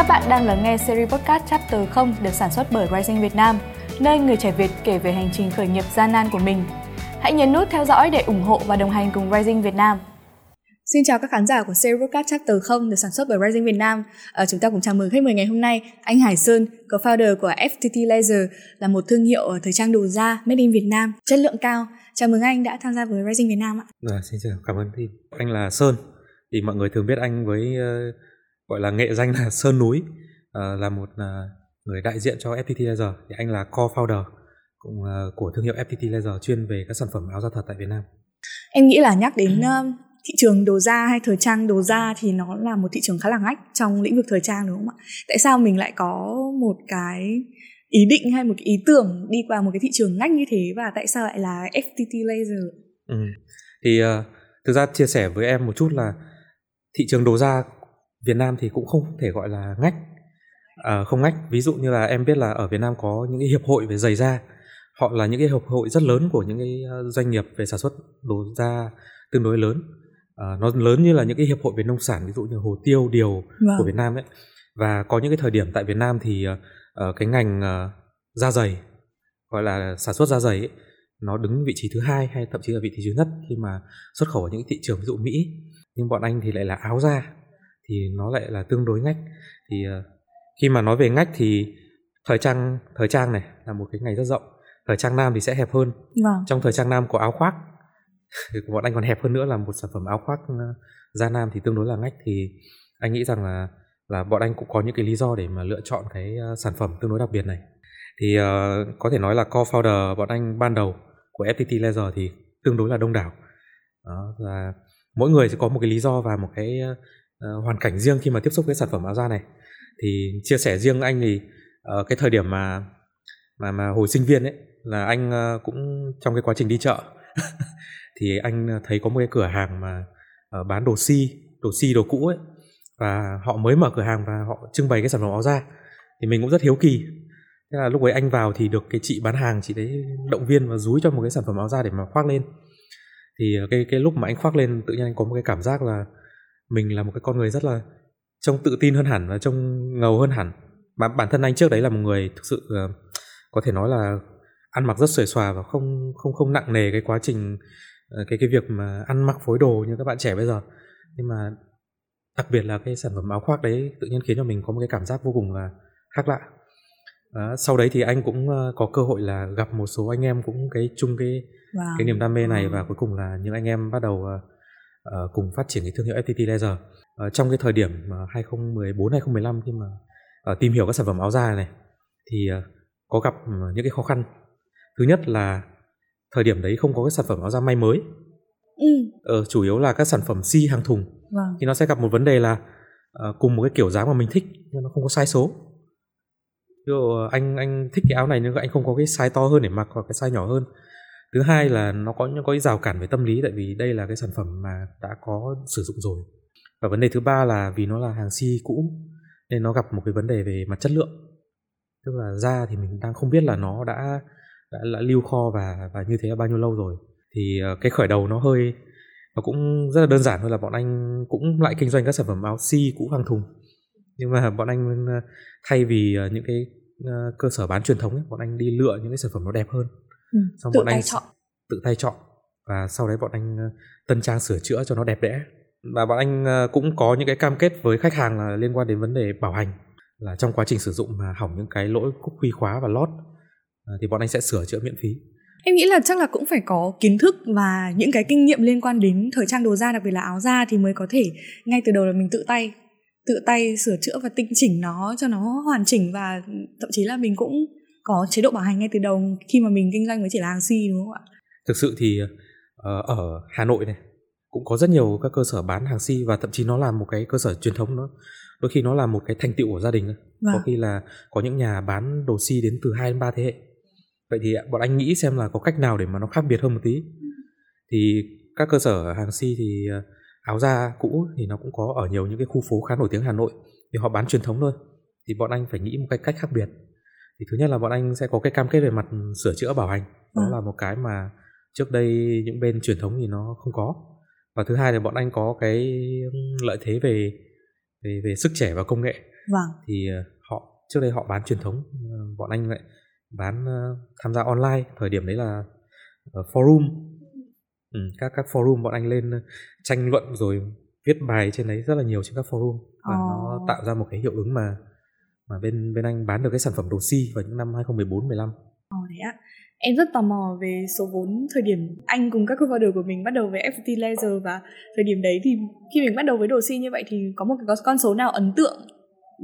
Các bạn đang lắng nghe series podcast Chapter 0 được sản xuất bởi Rising Việt Nam, nơi người trẻ Việt kể về hành trình khởi nghiệp gian nan của mình. Hãy nhấn nút theo dõi để ủng hộ và đồng hành cùng Rising Việt Nam. Xin chào các khán giả của series podcast Chapter 0 được sản xuất bởi Rising Việt Nam. À, chúng ta cùng chào mừng khách mời ngày hôm nay, anh Hải Sơn, co-founder của FTT Laser, là một thương hiệu ở thời trang đồ da made in Việt Nam, chất lượng cao. Chào mừng anh đã tham gia với Rising Việt Nam ạ. À, xin chào, cảm ơn Thi. Anh là Sơn, thì mọi người thường biết anh với uh, gọi là nghệ danh là Sơn Núi, uh, là một uh, người đại diện cho FPT Laser. Thì anh là co-founder cũng, uh, của thương hiệu FPT Laser chuyên về các sản phẩm áo da thật tại Việt Nam. Em nghĩ là nhắc đến uh, thị trường đồ da hay thời trang đồ da thì nó là một thị trường khá là ngách trong lĩnh vực thời trang đúng không ạ? Tại sao mình lại có một cái ý định hay một cái ý tưởng đi vào một cái thị trường ngách như thế và tại sao lại là FPT Laser? Ừ. Thì uh, thực ra chia sẻ với em một chút là thị trường đồ da Việt Nam thì cũng không thể gọi là ngách. À, không ngách. Ví dụ như là em biết là ở Việt Nam có những cái hiệp hội về giày da. Họ là những cái hiệp hội rất lớn của những cái ờ, doanh nghiệp về sản xuất đồ da tương đối lớn. À, nó lớn như là những cái hiệp hội về nông sản ví dụ như hồ tiêu điều vâng. của Việt Nam ấy. Và có những cái thời điểm tại Việt Nam thì uh, cái ngành uh, da giày gọi là sản xuất da giày ấy, nó đứng vị trí thứ hai hay thậm chí là vị trí thứ nhất khi mà xuất khẩu ở những thị trường ví dụ Mỹ. Nhưng bọn anh thì lại là áo da thì nó lại là tương đối ngách. Thì uh, khi mà nói về ngách thì thời trang thời trang này là một cái ngành rất rộng. Thời trang nam thì sẽ hẹp hơn. Vâng. trong thời trang nam có áo khoác bọn anh còn hẹp hơn nữa là một sản phẩm áo khoác uh, da nam thì tương đối là ngách. Thì anh nghĩ rằng là là bọn anh cũng có những cái lý do để mà lựa chọn cái uh, sản phẩm tương đối đặc biệt này. Thì uh, có thể nói là co-founder bọn anh ban đầu của FPT Laser thì tương đối là đông đảo. Đó là mỗi người sẽ có một cái lý do và một cái uh, hoàn cảnh riêng khi mà tiếp xúc với sản phẩm áo da này. Thì chia sẻ riêng anh thì uh, cái thời điểm mà mà mà hồi sinh viên ấy là anh uh, cũng trong cái quá trình đi chợ. Thì anh thấy có một cái cửa hàng mà uh, bán đồ si đồ si đồ cũ ấy và họ mới mở cửa hàng và họ trưng bày cái sản phẩm áo da. Thì mình cũng rất hiếu kỳ. Thế là lúc ấy anh vào thì được cái chị bán hàng chị đấy động viên và dúi cho một cái sản phẩm áo da để mà khoác lên. Thì cái cái lúc mà anh khoác lên tự nhiên anh có một cái cảm giác là mình là một cái con người rất là trông tự tin hơn hẳn và trông ngầu hơn hẳn. Bản bản thân anh trước đấy là một người thực sự uh, có thể nói là ăn mặc rất xuề xòa và không không không nặng nề cái quá trình uh, cái cái việc mà ăn mặc phối đồ như các bạn trẻ bây giờ. Nhưng mà đặc biệt là cái sản phẩm áo khoác đấy tự nhiên khiến cho mình có một cái cảm giác vô cùng là khác lạ. Đó, sau đấy thì anh cũng có cơ hội là gặp một số anh em cũng cái chung cái wow. cái niềm đam mê này và cuối cùng là những anh em bắt đầu uh, uh, cùng phát triển cái thương hiệu FPT Laser. Uh, trong cái thời điểm uh, 2014 2015 khi mà uh, tìm hiểu các sản phẩm áo da này thì uh, có gặp uh, những cái khó khăn. Thứ nhất là thời điểm đấy không có cái sản phẩm áo da may mới. Ừ. uh, chủ yếu là các sản phẩm si hàng thùng. Vâng. thì nó sẽ gặp một vấn đề là uh, cùng một cái kiểu dáng mà mình thích nhưng nó không có sai số. Ví dụ anh anh thích cái áo này nhưng anh không có cái size to hơn để mặc hoặc cái size nhỏ hơn thứ hai là nó có những có cái rào cản về tâm lý tại vì đây là cái sản phẩm mà đã có sử dụng rồi. Và vấn đề thứ ba là vì nó là hàng si cũ nên nó gặp một cái vấn đề về mặt chất lượng. Tức là da thì mình đang không biết là nó đã đã, đã lưu kho và và như thế là bao nhiêu lâu rồi. Thì ờ, cái khởi đầu nó hơi nó cũng rất là đơn giản thôi là bọn anh cũng lại kinh doanh các sản phẩm áo si cũ hàng thùng. Nhưng mà bọn anh ờ, thay vì ờ, những cái cơ sở bán truyền thống ấy, bọn anh đi lựa những cái sản phẩm nó đẹp hơn ừ, xong tự bọn tay anh chọn. tự tay chọn. Và sau đấy bọn anh ờ, tân trang sửa chữa cho nó đẹp đẽ. Và bọn anh ờ, cũng có những cái cam kết với khách hàng là liên quan đến vấn đề bảo hành. Là trong quá trình sử dụng mà hỏng những cái lỗi cúc quy khóa và lót ờ, thì bọn anh sẽ sửa chữa miễn phí. Em nghĩ là chắc là cũng phải có kiến thức và những cái kinh nghiệm liên quan đến thời trang đồ da đặc biệt là áo da thì mới có thể ngay từ đầu là mình tự tay tự tay sửa chữa và tinh chỉnh nó cho nó hoàn chỉnh và thậm chí là mình cũng có chế độ bảo hành ngay từ đầu khi mà mình kinh doanh với chỉ là hàng si đúng không ạ? Thực sự thì uh, ở Hà Nội này cũng có rất nhiều các cơ sở bán hàng si và thậm chí nó là một cái cơ sở truyền thống đó. Đôi khi nó là một cái thành tựu của gia đình vâng. có khi là có những nhà bán đồ si đến từ 2 đến 3 thế hệ. Vậy thì bọn anh nghĩ xem là có cách nào để mà nó khác biệt hơn một tí. Thì các cơ sở hàng si thì ờ, áo da cũ thì nó cũng có ở nhiều những cái khu phố khá nổi tiếng Hà Nội thì họ bán truyền thống thôi. Thì bọn anh phải nghĩ một cái cách khác biệt thì thứ nhất là bọn anh sẽ có cái cam kết về mặt sửa chữa bảo hành đó ừ. là một cái mà trước đây những bên truyền thống thì nó không có và thứ hai là bọn anh có cái lợi thế về về về sức trẻ và công nghệ vâng. thì họ trước đây họ bán truyền thống bọn anh lại bán tham gia online thời điểm đấy là forum ừ, các các forum bọn anh lên tranh luận rồi viết bài trên đấy rất là nhiều trên các forum và oh. nó tạo ra một cái hiệu ứng mà mà bên bên anh bán được cái sản phẩm đồ si vào những năm 2014 15. Ồ đấy ạ. Em rất tò mò về số vốn thời điểm anh cùng các co-founder của mình bắt đầu với FPT Laser và thời điểm đấy thì khi mình bắt đầu với đồ si như vậy thì có một cái con số nào ấn tượng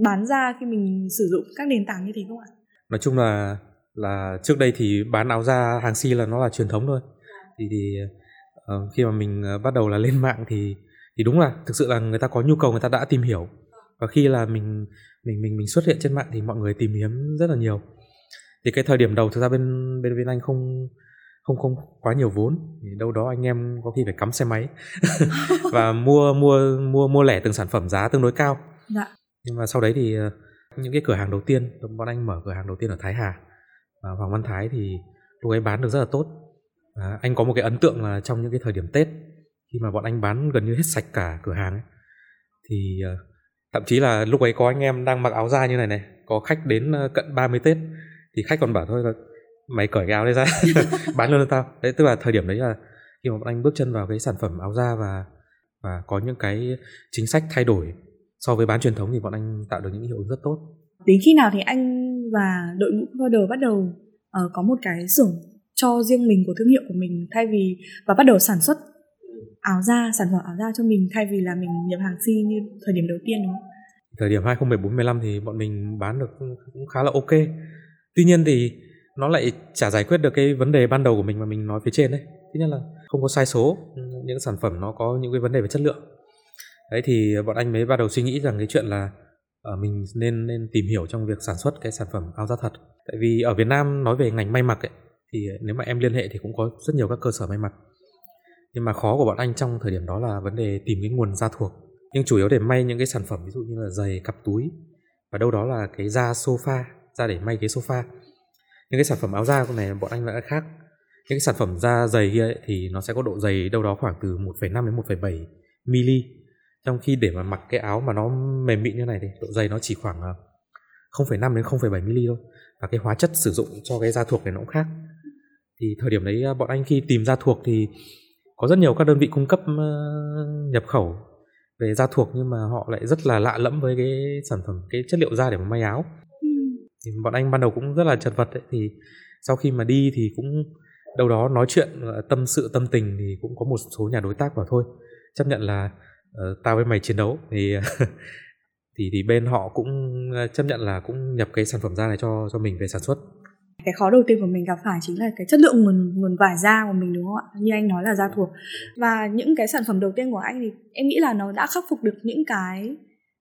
bán ra khi mình sử dụng các nền tảng như thế không ạ? Nói chung là là trước đây thì bán áo da hàng si là nó là truyền thống thôi. Thì thì uh, khi mà mình uh, bắt đầu là lên mạng thì thì đúng là thực sự là người ta có nhu cầu người ta đã tìm hiểu và khi là mình mình mình mình xuất hiện trên mạng thì mọi người tìm kiếm rất là nhiều. Thì cái thời điểm đầu thực ra bên bên bên anh không không không quá nhiều vốn thì đâu đó anh em có khi phải cắm xe máy. Và mua mua mua mua lẻ từng sản phẩm giá tương đối cao. Dạ. nhưng mà sau đấy thì ờ, những cái cửa hàng đầu tiên bọn anh mở cửa hàng đầu tiên ở Thái Hà. Và Hoàng Văn Thái thì lúc ấy bán được rất là tốt. À, anh có một cái ấn tượng là trong những cái thời điểm Tết khi mà bọn anh bán gần như hết sạch cả cửa hàng ấy, thì uh, thậm chí là lúc ấy có anh em đang mặc áo da như này này có khách đến ờ, cận 30 Tết thì khách còn bảo thôi là mày cởi cái áo đấy ra bán luôn cho tao đấy tức là thời điểm đấy là khi mà bọn anh bước chân vào cái sản phẩm áo da và và có những cái chính sách thay đổi so với bán truyền thống thì bọn anh tạo được những hiệu ứng rất tốt đến khi nào thì anh và đội ngũ founder bắt đầu uh, có một cái xưởng cho riêng mình của thương hiệu của mình thay vì và bắt đầu sản xuất áo da sản phẩm áo da cho mình thay vì là mình nhập hàng si như thời điểm đầu tiên đúng không? Thời điểm 2014 15 thì bọn mình bán được cũng khá là ok. Tuy nhiên thì nó lại chả giải quyết được cái vấn đề ban đầu của mình mà mình nói phía trên đấy. Thứ nhất là không có sai số, những sản phẩm nó có những cái vấn đề về chất lượng. Đấy thì bọn anh mới bắt đầu suy nghĩ rằng cái chuyện là ờ, mình nên nên tìm hiểu trong việc sản xuất cái sản phẩm áo da thật. Tại vì ở Việt Nam nói về ngành may mặc ấy thì nếu mà em liên hệ thì cũng có rất nhiều các cơ sở may mặc nhưng mà khó của bọn anh trong thời điểm đó là vấn đề tìm cái nguồn da thuộc nhưng chủ yếu để may những cái sản phẩm ví dụ như là giày cặp túi và đâu đó là cái da sofa da để may cái sofa. Những cái sản phẩm áo da con này bọn anh lại khác. Những cái sản phẩm da dày kia ấy, thì nó sẽ có độ dày đâu đó khoảng từ 1,5 đến 1,7 mm trong khi để mà mặc cái áo mà nó mềm mịn như này thì độ dày nó chỉ khoảng à, 0,5 đến 0,7 mm thôi. Và cái hóa chất sử dụng cho cái da thuộc này nó cũng khác. Thì thời điểm đấy à, bọn anh khi tìm da thuộc thì có rất nhiều các đơn vị cung cấp nhập khẩu về da thuộc nhưng mà họ lại rất là lạ lẫm với cái sản phẩm cái chất liệu da để mà may áo ừ. thì bọn anh ban đầu cũng rất là chật vật ấy. thì sau khi mà đi thì cũng đâu đó nói chuyện tâm sự tâm tình thì cũng có một số nhà đối tác bảo thôi chấp nhận là uh, tao với mày chiến đấu thì thì thì bên họ cũng ờ, chấp nhận là cũng nhập cái sản phẩm da này cho cho mình về sản xuất cái khó đầu tiên của mình gặp phải chính là cái chất lượng nguồn nguồn vải da của mình đúng không ạ? Như anh nói là da thuộc. Và những cái sản phẩm đầu tiên của anh thì em nghĩ là nó đã khắc phục được những cái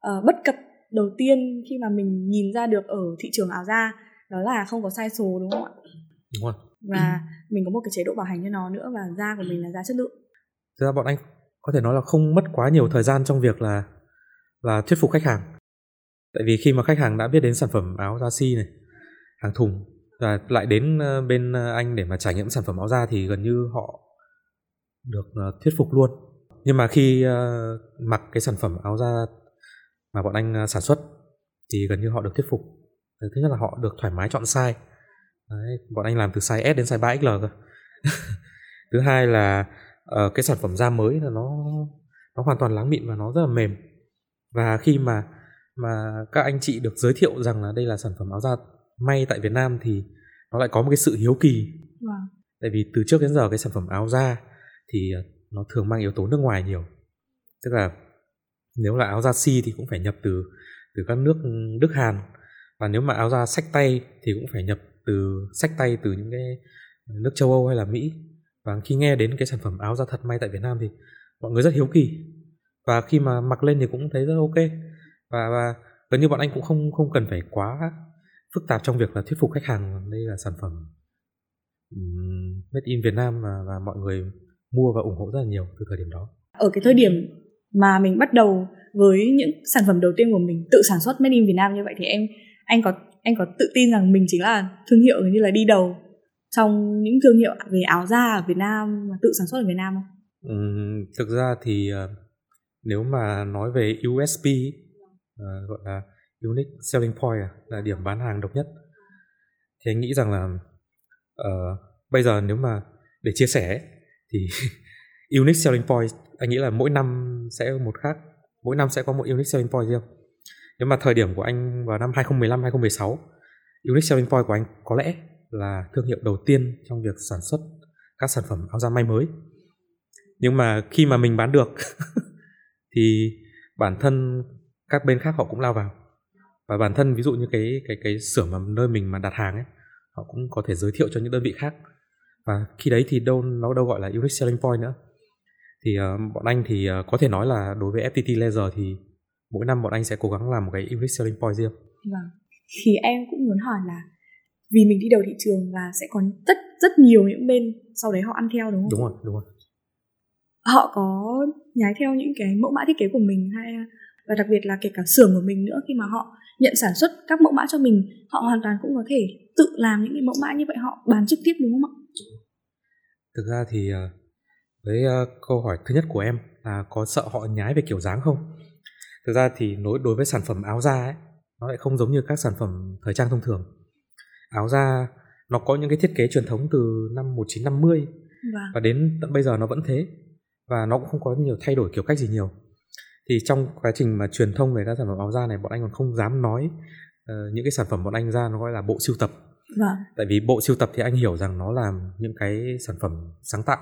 uh, bất cập đầu tiên khi mà mình nhìn ra được ở thị trường áo da. Đó là không có sai số đúng không ạ? Đúng rồi. Và mình có một cái chế độ bảo hành cho nó nữa và da của mình là da chất lượng. Thực ra bọn anh có thể nói là không mất quá nhiều thời gian trong việc là là thuyết phục khách hàng. Tại vì khi mà khách hàng đã biết đến sản phẩm áo da si này hàng thùng và lại đến ờ, bên ờ, anh để mà trải nghiệm sản phẩm áo da thì gần như họ được ờ, thuyết phục luôn. Nhưng mà khi mặc cái sản phẩm áo da mà bọn anh sản xuất thì gần như họ được thuyết phục. Thứ nhất là họ được thoải mái chọn size. Đấy, bọn anh làm từ size S đến size 3XL cơ. Thứ hai là uh, cái sản phẩm da mới là nó nó hoàn toàn láng mịn và nó rất là mềm. Và khi mà mà các anh chị được giới thiệu rằng là đây là sản phẩm áo da may tại Việt Nam thì nó lại có một cái sự hiếu kỳ. Wow. tại vì từ trước đến giờ cái sản phẩm áo da thì ờ, nó thường mang yếu tố nước ngoài nhiều. Tức là nếu là áo da si thì cũng phải nhập từ từ các nước Đức Hàn. Và nếu mà áo da sách tay thì cũng phải nhập từ sách tay từ những cái nước châu Âu hay là Mỹ. Và khi nghe đến cái sản phẩm áo da thật may tại Việt Nam thì mọi người rất hiếu kỳ. Và khi mà mặc lên thì cũng thấy rất ok. Và và gần như bọn anh cũng không không cần phải quá phức tạp trong việc là thuyết phục khách hàng đây là sản phẩm made in Việt Nam và, và mọi người mua và ủng hộ rất là nhiều từ thời điểm đó. Ở cái thời điểm mà mình bắt đầu với những sản phẩm đầu tiên của mình tự sản xuất made in Việt Nam như vậy thì em anh có anh có tự tin rằng mình chính là thương hiệu như là đi đầu trong những thương hiệu về áo da ở Việt Nam mà tự sản xuất ở Việt Nam không? Ừ, thực ra thì uh, nếu mà nói về USP uh, gọi là unique selling point à, là điểm bán hàng độc nhất. Thì anh nghĩ rằng là uh, bây giờ nếu mà để chia sẻ thì unique selling point anh nghĩ là mỗi năm sẽ một khác. Mỗi năm sẽ có một unique selling point riêng. Nếu mà thời điểm của anh vào năm 2015 2016 unique selling point của anh có lẽ là thương hiệu đầu tiên trong việc sản xuất các sản phẩm áo da may mới. Nhưng mà khi mà mình bán được thì bản thân các bên khác họ cũng lao vào và bản thân ví dụ như cái cái cái xưởng mà nơi mình mà đặt hàng ấy họ cũng có thể giới thiệu cho những đơn vị khác và khi đấy thì đâu nó đâu gọi là unique selling point nữa thì uh, bọn anh thì uh, có thể nói là đối với FPT Laser thì mỗi năm bọn anh sẽ cố gắng làm một cái unique selling point riêng. Vâng. Thì em cũng muốn hỏi là vì mình đi đầu thị trường và sẽ có rất rất nhiều những bên sau đấy họ ăn theo đúng không? Đúng rồi, đúng rồi. Họ có nhái theo những cái mẫu mã thiết kế của mình hay và đặc biệt là kể cả xưởng của mình nữa khi mà họ nhận sản xuất các mẫu mã cho mình họ hoàn toàn cũng có thể tự làm những cái mẫu mã như vậy họ bán trực tiếp đúng không ạ? Thực ra thì ờ, với ờ, câu hỏi thứ nhất của em là có sợ họ nhái về kiểu dáng không? Thực ra thì đối đối với sản phẩm áo da ấy, nó lại không giống như các sản phẩm thời trang thông thường. Áo da nó có những cái thiết kế truyền thống từ năm 1950 vâng. và đến tận bây giờ nó vẫn thế và nó cũng không có nhiều thay đổi kiểu cách gì nhiều thì trong quá trình mà truyền thông về các sản phẩm áo da này bọn anh còn không dám nói uh, những cái sản phẩm bọn anh ra nó gọi là bộ siêu tập vâng. tại vì bộ siêu tập thì anh hiểu rằng nó làm những cái sản phẩm sáng tạo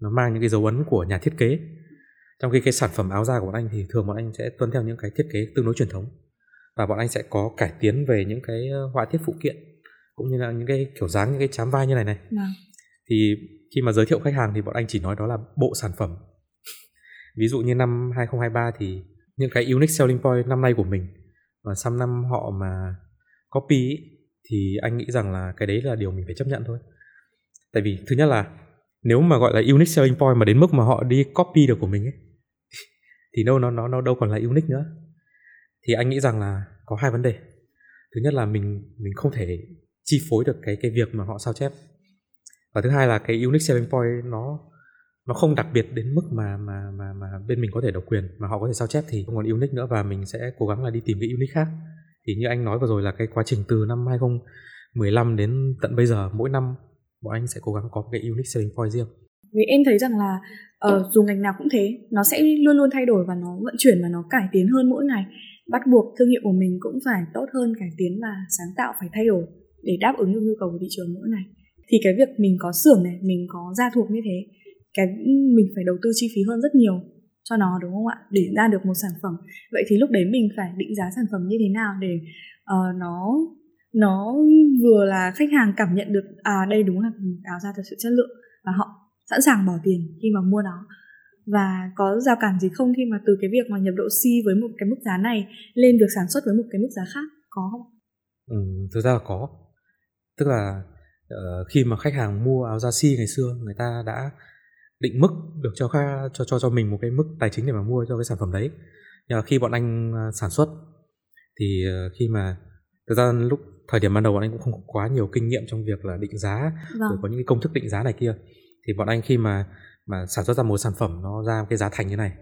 nó mang những cái dấu ấn của nhà thiết kế trong khi cái sản phẩm áo da của bọn anh thì thường bọn anh sẽ tuân theo những cái thiết kế tương đối truyền thống và bọn anh sẽ có cải tiến về những cái ờ, họa tiết phụ kiện cũng như là những cái kiểu dáng những cái chám vai như này này vâng. thì khi mà giới thiệu khách hàng thì bọn anh chỉ nói đó là bộ sản phẩm ví dụ như năm 2023 thì những cái unique selling point năm nay của mình và sang năm họ mà copy ý, thì anh nghĩ rằng là cái đấy là điều mình phải chấp nhận thôi. Tại vì thứ nhất là nếu mà gọi là unique selling point mà đến mức mà họ đi copy được của mình ấy thì đâu nó nó nó đâu còn là unique nữa. Thì anh nghĩ rằng là có hai vấn đề. Thứ nhất là mình mình không thể chi phối được cái cái việc mà họ sao chép. Và thứ hai là cái unique selling point nó nó không đặc biệt đến mức mà mà mà mà bên mình có thể độc quyền mà họ có thể sao chép thì không còn unique nữa và mình sẽ cố gắng là đi tìm cái unique khác. Thì như anh nói vừa rồi là cái quá trình từ năm 2015 đến tận bây giờ mỗi năm bọn anh sẽ cố gắng có cái unique selling point riêng. Vì em thấy rằng là uh, dù ngành nào cũng thế nó sẽ luôn luôn thay đổi và nó vận chuyển và nó cải tiến hơn mỗi ngày. Bắt buộc thương hiệu của mình cũng phải tốt hơn cải tiến và sáng tạo phải thay đổi để đáp ứng được nhu cầu của thị trường mỗi ngày. Thì cái việc mình có xưởng này mình có gia thuộc như thế cái mình phải đầu tư chi phí hơn rất nhiều cho nó đúng không ạ? Để ra được một sản phẩm. Vậy thì lúc đấy mình phải định giá sản phẩm như thế nào để uh, nó nó vừa là khách hàng cảm nhận được à đây đúng là áo da thật sự chất lượng và họ sẵn sàng bỏ tiền khi mà mua nó. Và có giao cản gì không khi mà từ cái việc mà nhập độ C với một cái mức giá này lên được sản xuất với một cái mức giá khác? Có không? Ừ, thực ra là có. Tức là uh, khi mà khách hàng mua áo da C ngày xưa người ta đã định mức được cho cho cho cho mình một cái mức tài chính để mà mua cho cái sản phẩm đấy nhưng mà khi bọn anh à, sản xuất thì ờ, khi mà thực ra lúc thời điểm ban đầu bọn anh cũng không có quá nhiều kinh nghiệm trong việc là định giá vâng. rồi có những cái công thức định giá này kia thì bọn anh khi mà mà sản xuất ra một sản phẩm nó ra cái giá thành như này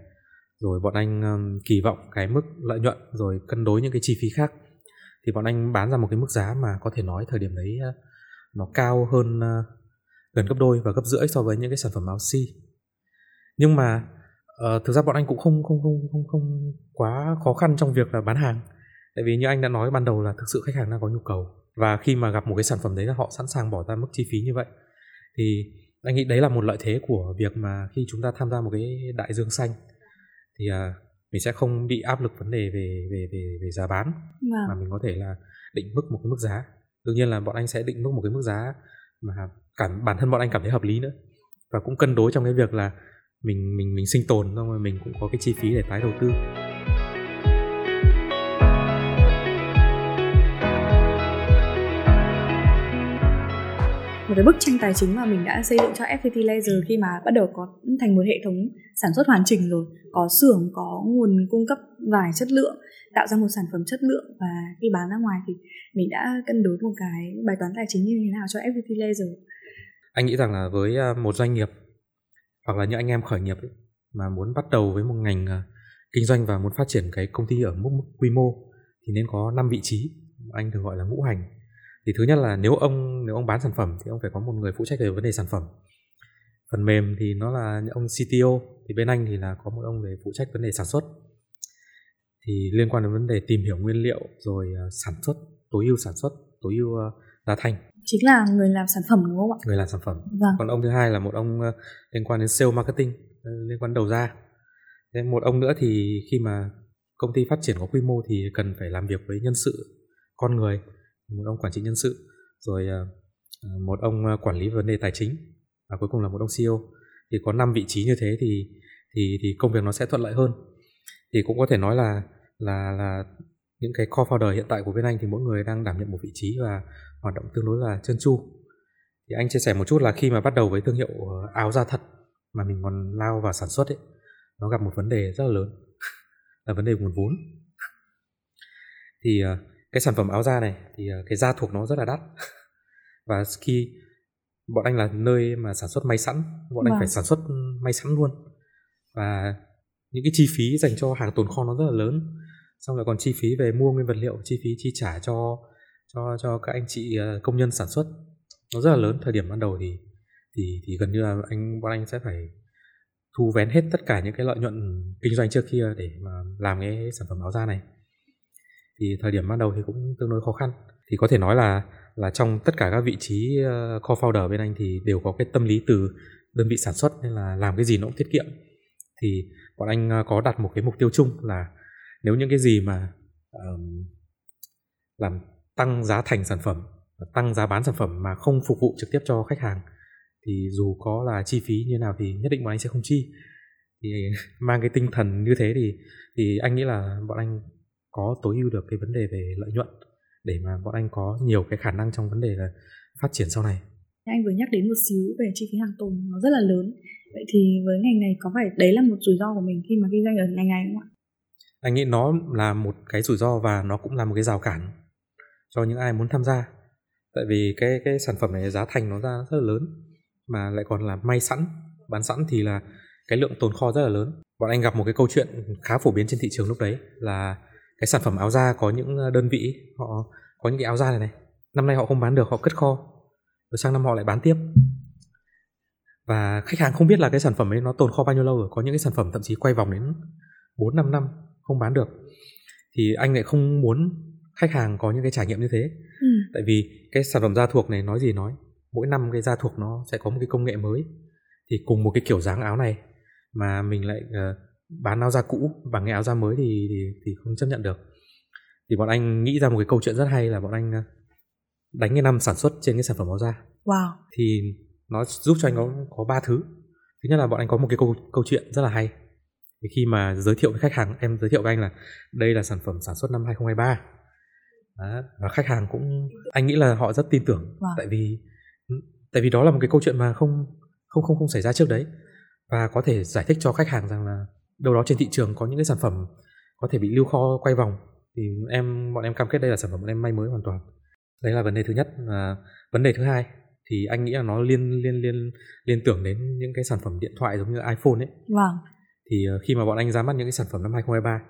rồi bọn anh um, kỳ vọng cái mức lợi nhuận rồi cân đối những cái chi phí khác thì bọn anh bán ra một cái mức giá mà có thể nói thời điểm đấy uh, nó cao hơn uh, gần gấp đôi và gấp rưỡi so với những cái sản phẩm áo si nhưng mà uh, thực ra bọn anh cũng không không không không không quá khó khăn trong việc là bán hàng. Tại vì như anh đã nói ban đầu là thực sự khách hàng đang có nhu cầu. Và khi mà gặp một cái sản phẩm đấy là họ sẵn sàng bỏ ra mức chi phí như vậy. Thì anh nghĩ đấy là một lợi thế của việc mà khi chúng ta tham gia một cái đại dương xanh thì uh, mình sẽ không bị áp lực vấn đề về về về về giá bán. Vâng. mà mình có thể là định mức một cái mức giá. Đương nhiên là bọn anh sẽ định mức một cái mức giá mà cảm bản thân bọn anh cảm thấy hợp lý nữa. Và cũng cân đối trong cái việc là mình mình mình sinh tồn xong rồi mình cũng có cái chi phí để tái đầu tư. Một cái bức tranh tài chính mà mình đã xây dựng cho FPT Laser khi mà bắt đầu có thành một hệ thống sản xuất hoàn chỉnh rồi có xưởng có nguồn cung cấp vải chất lượng tạo ra một sản phẩm chất lượng và khi bán ra ngoài thì mình đã cân đối một cái bài toán tài chính như thế nào cho FPT Laser anh nghĩ rằng là với à, một doanh nghiệp hoặc là những anh em khởi nghiệp ấy, mà muốn bắt đầu với một ngành à, kinh doanh và muốn phát triển cái công ty ở mức, mức quy mô thì nên có 5 vị trí anh thường gọi là ngũ hành. Thì thứ nhất là nếu ông nếu ông bán sản phẩm thì ông phải có một người phụ trách về vấn đề sản phẩm. Phần mềm thì nó là ông CTO thì bên anh thì là có một ông về phụ trách vấn đề sản xuất. Thì liên quan đến vấn đề tìm hiểu nguyên liệu rồi à, sản xuất tối ưu sản xuất tối ưu uh, giá thành chính là người làm sản phẩm đúng không ạ? Người làm sản phẩm. Vâng. còn ông thứ hai là một ông uh, liên quan đến sale marketing liên quan đầu ra. Thế một ông nữa thì khi mà công ty phát triển có quy mô thì cần phải làm việc với nhân sự con người một ông quản trị nhân sự. Rồi một ông quản lý vấn đề tài chính và cuối cùng là một ông CEO thì có 5 vị trí như thế thì thì thì công việc nó sẽ thuận lợi hơn. Thì cũng có thể nói là là là những cái co-founder hiện tại của bên anh thì mỗi người đang đảm nhận một vị trí và hoạt động tương đối là chân chu thì anh chia sẻ một chút là khi mà bắt đầu với thương hiệu ờ, áo da thật mà mình còn lao vào sản xuất ấy nó gặp một vấn đề rất là lớn là vấn đề nguồn vốn. Thì ờ, cái sản phẩm áo da này thì ờ, cái da thuộc nó rất là đắt. Và khi bọn anh là nơi mà sản xuất may sẵn bọn vâng. anh phải sản xuất may sẵn luôn. Và những cái chi phí dành cho hàng tồn kho nó rất là lớn xong rồi còn chi phí về mua nguyên vật liệu, chi phí chi trả cho cho cho các anh chị ờ, công nhân sản xuất. Nó rất là lớn, thời điểm ban đầu thì thì thì gần như là anh, bọn anh sẽ phải thu vén hết tất cả những cái lợi nhuận kinh doanh trước kia để mà làm cái sản phẩm áo da này. Thì thời điểm ban đầu thì cũng tương đối khó khăn. Thì có thể nói là là trong tất cả các vị trí ờ, co-founder bên anh thì đều có cái tâm lý từ đơn vị sản xuất nên là làm cái gì nó cũng tiết kiệm. Thì bọn anh ờ, có đặt một cái mục tiêu chung là nếu những cái gì mà um, làm tăng giá thành sản phẩm tăng giá bán sản phẩm mà không phục vụ trực tiếp cho khách hàng thì dù có là chi phí như nào thì nhất định bọn anh sẽ không chi. Thì mang cái tinh thần như thế thì thì anh nghĩ là bọn anh có tối ưu được cái vấn đề về lợi nhuận để mà bọn anh có nhiều cái khả năng trong vấn đề là phát triển sau này. Anh vừa nhắc đến một xíu về chi phí hàng tồn nó rất là lớn. Vậy thì với ngành này có phải đấy là một rủi ro của mình khi mà kinh doanh ở ngành này không ạ? Anh nghĩ nó là một cái rủi ro và nó cũng là một cái rào cản cho những ai muốn tham gia. Tại vì cái cái sản phẩm này giá thành nó ra rất là lớn, mà lại còn là may sẵn, bán sẵn thì là cái lượng tồn kho rất là lớn. Bọn anh gặp một cái câu chuyện khá phổ biến trên thị trường lúc đấy là cái sản phẩm áo da có những đơn vị, họ có những cái áo da này này. Năm nay họ không bán được, họ cất kho, rồi sang năm họ lại bán tiếp. Và khách hàng không biết là cái sản phẩm ấy nó tồn kho bao nhiêu lâu rồi, có những cái sản phẩm thậm chí quay vòng đến 4 năm năm không bán được. Thì anh lại không muốn khách hàng có những cái trải nghiệm như thế. Ừ. tại vì cái sản phẩm da thuộc này nói gì nói mỗi năm cái da thuộc nó sẽ có một cái công nghệ mới. Thì cùng một cái kiểu dáng áo này mà mình lại uh, bán áo da cũ bằng cái áo da mới thì, thì thì không chấp nhận được. Thì bọn anh nghĩ ra một cái câu chuyện rất hay là bọn anh ờ, đánh cái năm sản xuất trên cái sản phẩm áo da. Wow. Thì nó giúp cho anh có có ba thứ. Thứ nhất là bọn anh có một cái câu câu chuyện rất là hay thì khi mà giới thiệu với khách hàng em giới thiệu với anh là đây là sản phẩm sản xuất năm 2023 đó, và khách hàng cũng anh nghĩ là họ rất tin tưởng. Wow. tại vì tại vì đó là một cái câu chuyện mà không không không không xảy ra trước đấy. Và có thể giải thích cho khách hàng rằng là đâu đó trên thị trường có những cái sản phẩm có thể bị lưu kho quay vòng. Thì em bọn em cam kết đây là sản phẩm bọn em may mới hoàn toàn. Đấy là vấn đề thứ nhất. Và vấn đề thứ hai thì anh nghĩ là nó liên liên liên liên tưởng đến những cái sản phẩm điện thoại giống như iPhone ấy. Vâng thì ờ, khi mà bọn anh ra mắt những cái sản phẩm năm 2023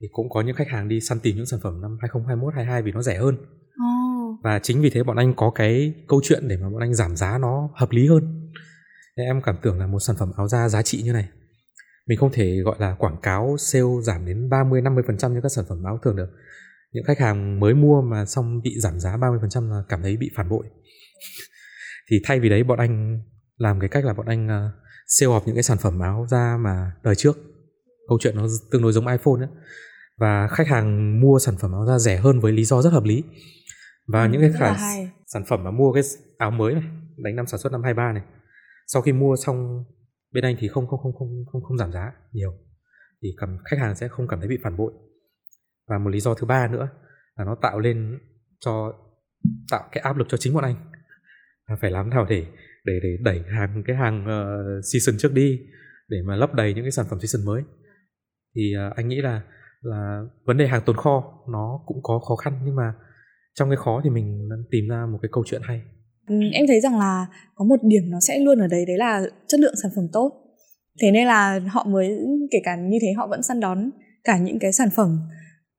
thì cũng có những khách hàng đi săn tìm những sản phẩm năm 2021 22 vì nó rẻ hơn oh. và chính vì thế bọn anh có cái câu chuyện để mà bọn anh giảm giá nó hợp lý hơn nên em cảm tưởng là một sản phẩm áo da giá trị như này mình không thể gọi là quảng cáo sale giảm đến 30 50% như các sản phẩm áo thường được. Những khách hàng mới mua mà xong bị giảm giá 30% là cảm thấy bị phản bội. thì thay vì đấy bọn anh làm cái cách là bọn anh uh, sale off những cái sản phẩm áo da mà đời trước. Câu chuyện nó tương đối giống iPhone ấy. Và khách hàng mua sản phẩm áo da rẻ hơn với lý do rất hợp lý. Và ừ, những cái khả sản phẩm mà mua cái áo mới này, đánh năm sản xuất năm 23 này. Sau khi mua xong bên anh thì không không không không không không giảm giá nhiều thì cảm khách hàng sẽ không cảm thấy bị phản bội và một lý do thứ ba nữa là nó tạo lên cho tạo cái áp lực cho chính bọn anh là phải làm nào để để để đẩy hàng cái hàng uh, season trước đi để mà lấp đầy những cái sản phẩm season mới. Thì uh, anh nghĩ là là vấn đề hàng tồn kho nó cũng có khó khăn nhưng mà trong cái khó thì mình tìm ra một cái câu chuyện hay. Ừ, em thấy rằng là có một điểm nó sẽ luôn ở đấy đấy là chất lượng sản phẩm tốt. Thế nên là họ mới kể cả như thế họ vẫn săn đón cả những cái sản phẩm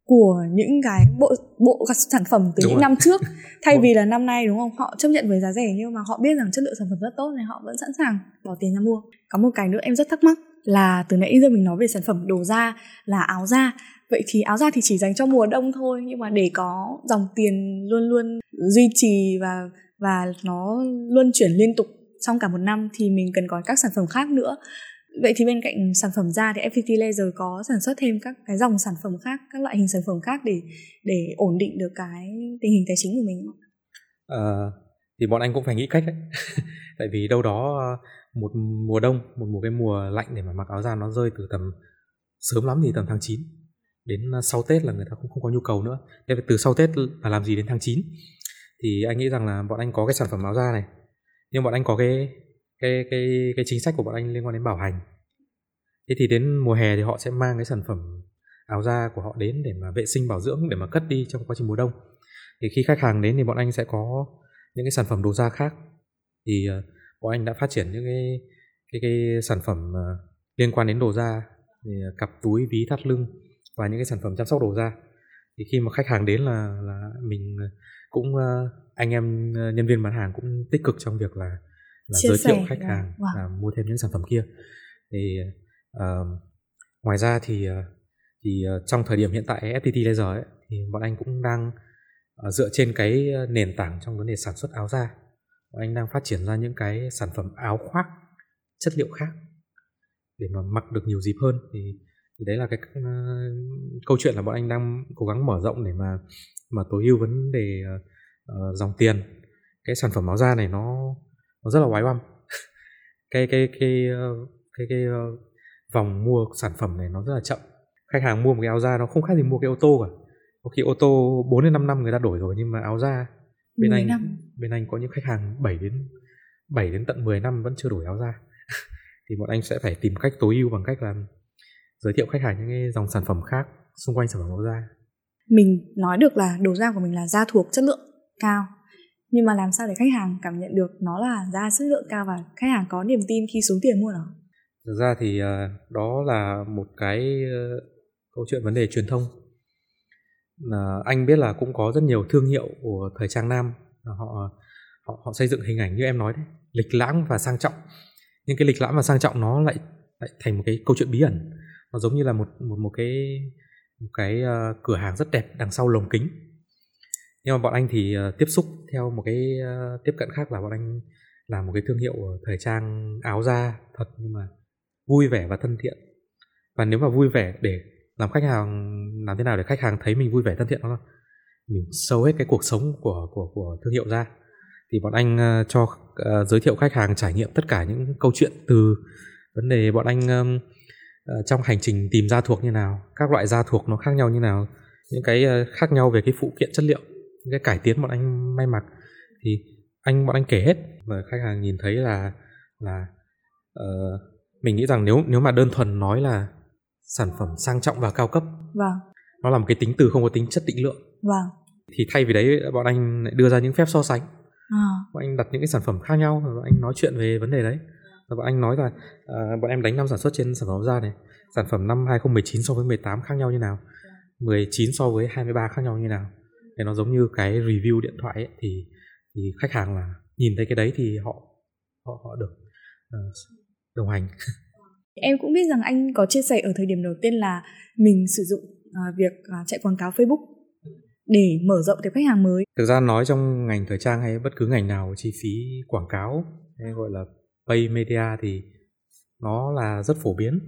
của những cái bộ bộ sản phẩm từ đúng những rồi. năm trước. Thay vì là năm nay đúng không? Họ chấp nhận với giá rẻ nhưng mà họ biết rằng chất lượng sản phẩm rất tốt nên họ vẫn sẵn sàng bỏ tiền ra mua. Có một cái nữa em rất thắc mắc là từ nãy giờ mình nói về sản phẩm đồ da là áo da. Vậy thì áo da thì chỉ dành cho mùa đông thôi nhưng mà để có dòng tiền luôn luôn duy trì và và nó luôn chuyển liên tục trong cả một năm thì mình cần có các sản phẩm khác nữa vậy thì bên cạnh sản phẩm da thì FPT Laser có sản xuất thêm các cái dòng sản phẩm khác các loại hình sản phẩm khác để để ổn định được cái tình hình tài chính của mình không? À, thì bọn anh cũng phải nghĩ cách đấy tại vì đâu đó ờ, một mùa đông một mùa cái mùa lạnh để mà mặc áo da nó rơi từ tầm sớm lắm thì tầm tháng 9 đến ờ, sau Tết là người ta cũng không có nhu cầu nữa. Thế từ sau Tết là làm gì đến tháng 9 thì anh nghĩ rằng là bọn anh có cái sản phẩm áo da này nhưng bọn anh có cái cái cái cái chính sách của bọn anh liên quan đến bảo hành. Thế thì đến mùa hè thì họ sẽ mang cái sản phẩm áo da của họ đến để mà vệ sinh bảo dưỡng để mà cất đi trong quá trình mùa đông. Thì khi khách hàng đến thì bọn anh sẽ có những cái sản phẩm đồ da khác. Thì ờ, bọn anh đã phát triển những cái cái cái sản phẩm ờ, liên quan đến đồ da thì, cặp túi ví thắt lưng và những cái sản phẩm chăm sóc đồ da. Thì khi mà khách hàng đến là là mình ờ, cũng anh em nhân viên bán hàng cũng tích cực trong việc là là Chia giới thiệu khách hàng wow. là mua thêm những sản phẩm kia. Thì uh, ngoài ra thì thì uh, trong thời điểm hiện tại FPT Laser ấy, thì bọn anh cũng đang uh, dựa trên cái nền tảng trong vấn đề sản xuất áo da bọn anh đang phát triển ra những cái sản phẩm áo khoác chất liệu khác để mà mặc được nhiều dịp hơn. Thì thì đấy là cái uh, câu chuyện là bọn anh đang cố gắng mở rộng để mà mà tối ưu vấn đề uh, dòng tiền. Cái sản phẩm áo da này nó nó rất là oái oăm. Cái cái cái uh, cái cái uh, vòng mua sản phẩm này nó rất là chậm. Khách hàng mua một cái áo da nó không khác gì mua cái ô tô cả. Có khi ô tô 4 đến 5 năm người ta đổi rồi nhưng mà áo da bên anh năm. bên anh có những khách hàng 7 đến 7 đến tận 10 năm vẫn chưa đổi áo da. Thì bọn anh sẽ phải tìm cách tối ưu bằng cách là giới thiệu khách hàng những cái dòng sản phẩm khác xung quanh sản phẩm áo da. Mình nói được là đồ da của mình là da thuộc chất lượng cao nhưng mà làm sao để khách hàng cảm nhận được nó là ra chất lượng cao và khách hàng có niềm tin khi xuống tiền mua nó thực ra thì ờ, đó là một cái ờ, câu chuyện vấn đề truyền thông. Là anh biết là cũng có rất nhiều thương hiệu của thời trang nam họ họ họ xây dựng hình ảnh như em nói đấy lịch lãm và sang trọng. Nhưng cái lịch lãm và sang trọng nó lại lại thành một cái câu chuyện bí ẩn. Nó giống như là một một một cái một cái uh, cửa hàng rất đẹp đằng sau lồng kính nhưng mà bọn anh thì uh, tiếp xúc theo một cái uh, tiếp cận khác là bọn anh làm một cái thương hiệu ờ, thời trang áo da thật nhưng mà vui vẻ và thân thiện. Và nếu mà vui vẻ để làm khách hàng làm thế nào để khách hàng thấy mình vui vẻ thân thiện đó là mình sâu hết cái cuộc sống của của của thương hiệu ra. Thì bọn anh uh, cho uh, giới thiệu khách hàng trải nghiệm tất cả những câu chuyện từ vấn đề bọn anh um, uh, trong hành trình tìm da thuộc như nào các loại da thuộc nó khác nhau như nào những cái uh, khác nhau về cái phụ kiện chất liệu cái cải tiến bọn anh may mặc. Thì anh bọn anh kể hết. Và khách hàng nhìn thấy là là uh, mình nghĩ rằng nếu nếu mà đơn thuần nói là sản phẩm sang trọng và cao cấp vâng. nó là một cái tính từ không có tính chất định lượng. Vâng. Thì thay vì đấy bọn anh lại đưa ra những phép so sánh. À. bọn anh đặt những cái sản phẩm khác nhau và bọn anh nói chuyện về vấn đề đấy. Và bọn anh nói là uh, bọn em đánh năm sản xuất trên sản phẩm da này sản phẩm năm 2019 so với 18 khác nhau như nào? 19 so với 23 khác nhau như nào để nó giống như cái review điện thoại ấy, thì thì khách hàng là nhìn thấy cái đấy thì họ họ họ được uh, đồng hành em cũng biết rằng anh có chia sẻ ở thời điểm đầu tiên là mình sử dụng uh, việc uh, chạy quảng cáo Facebook để mở rộng tiếp khách hàng mới. Thực ra nói trong ngành thời trang hay bất cứ ngành nào chi phí quảng cáo hay gọi là pay media thì nó là rất phổ biến.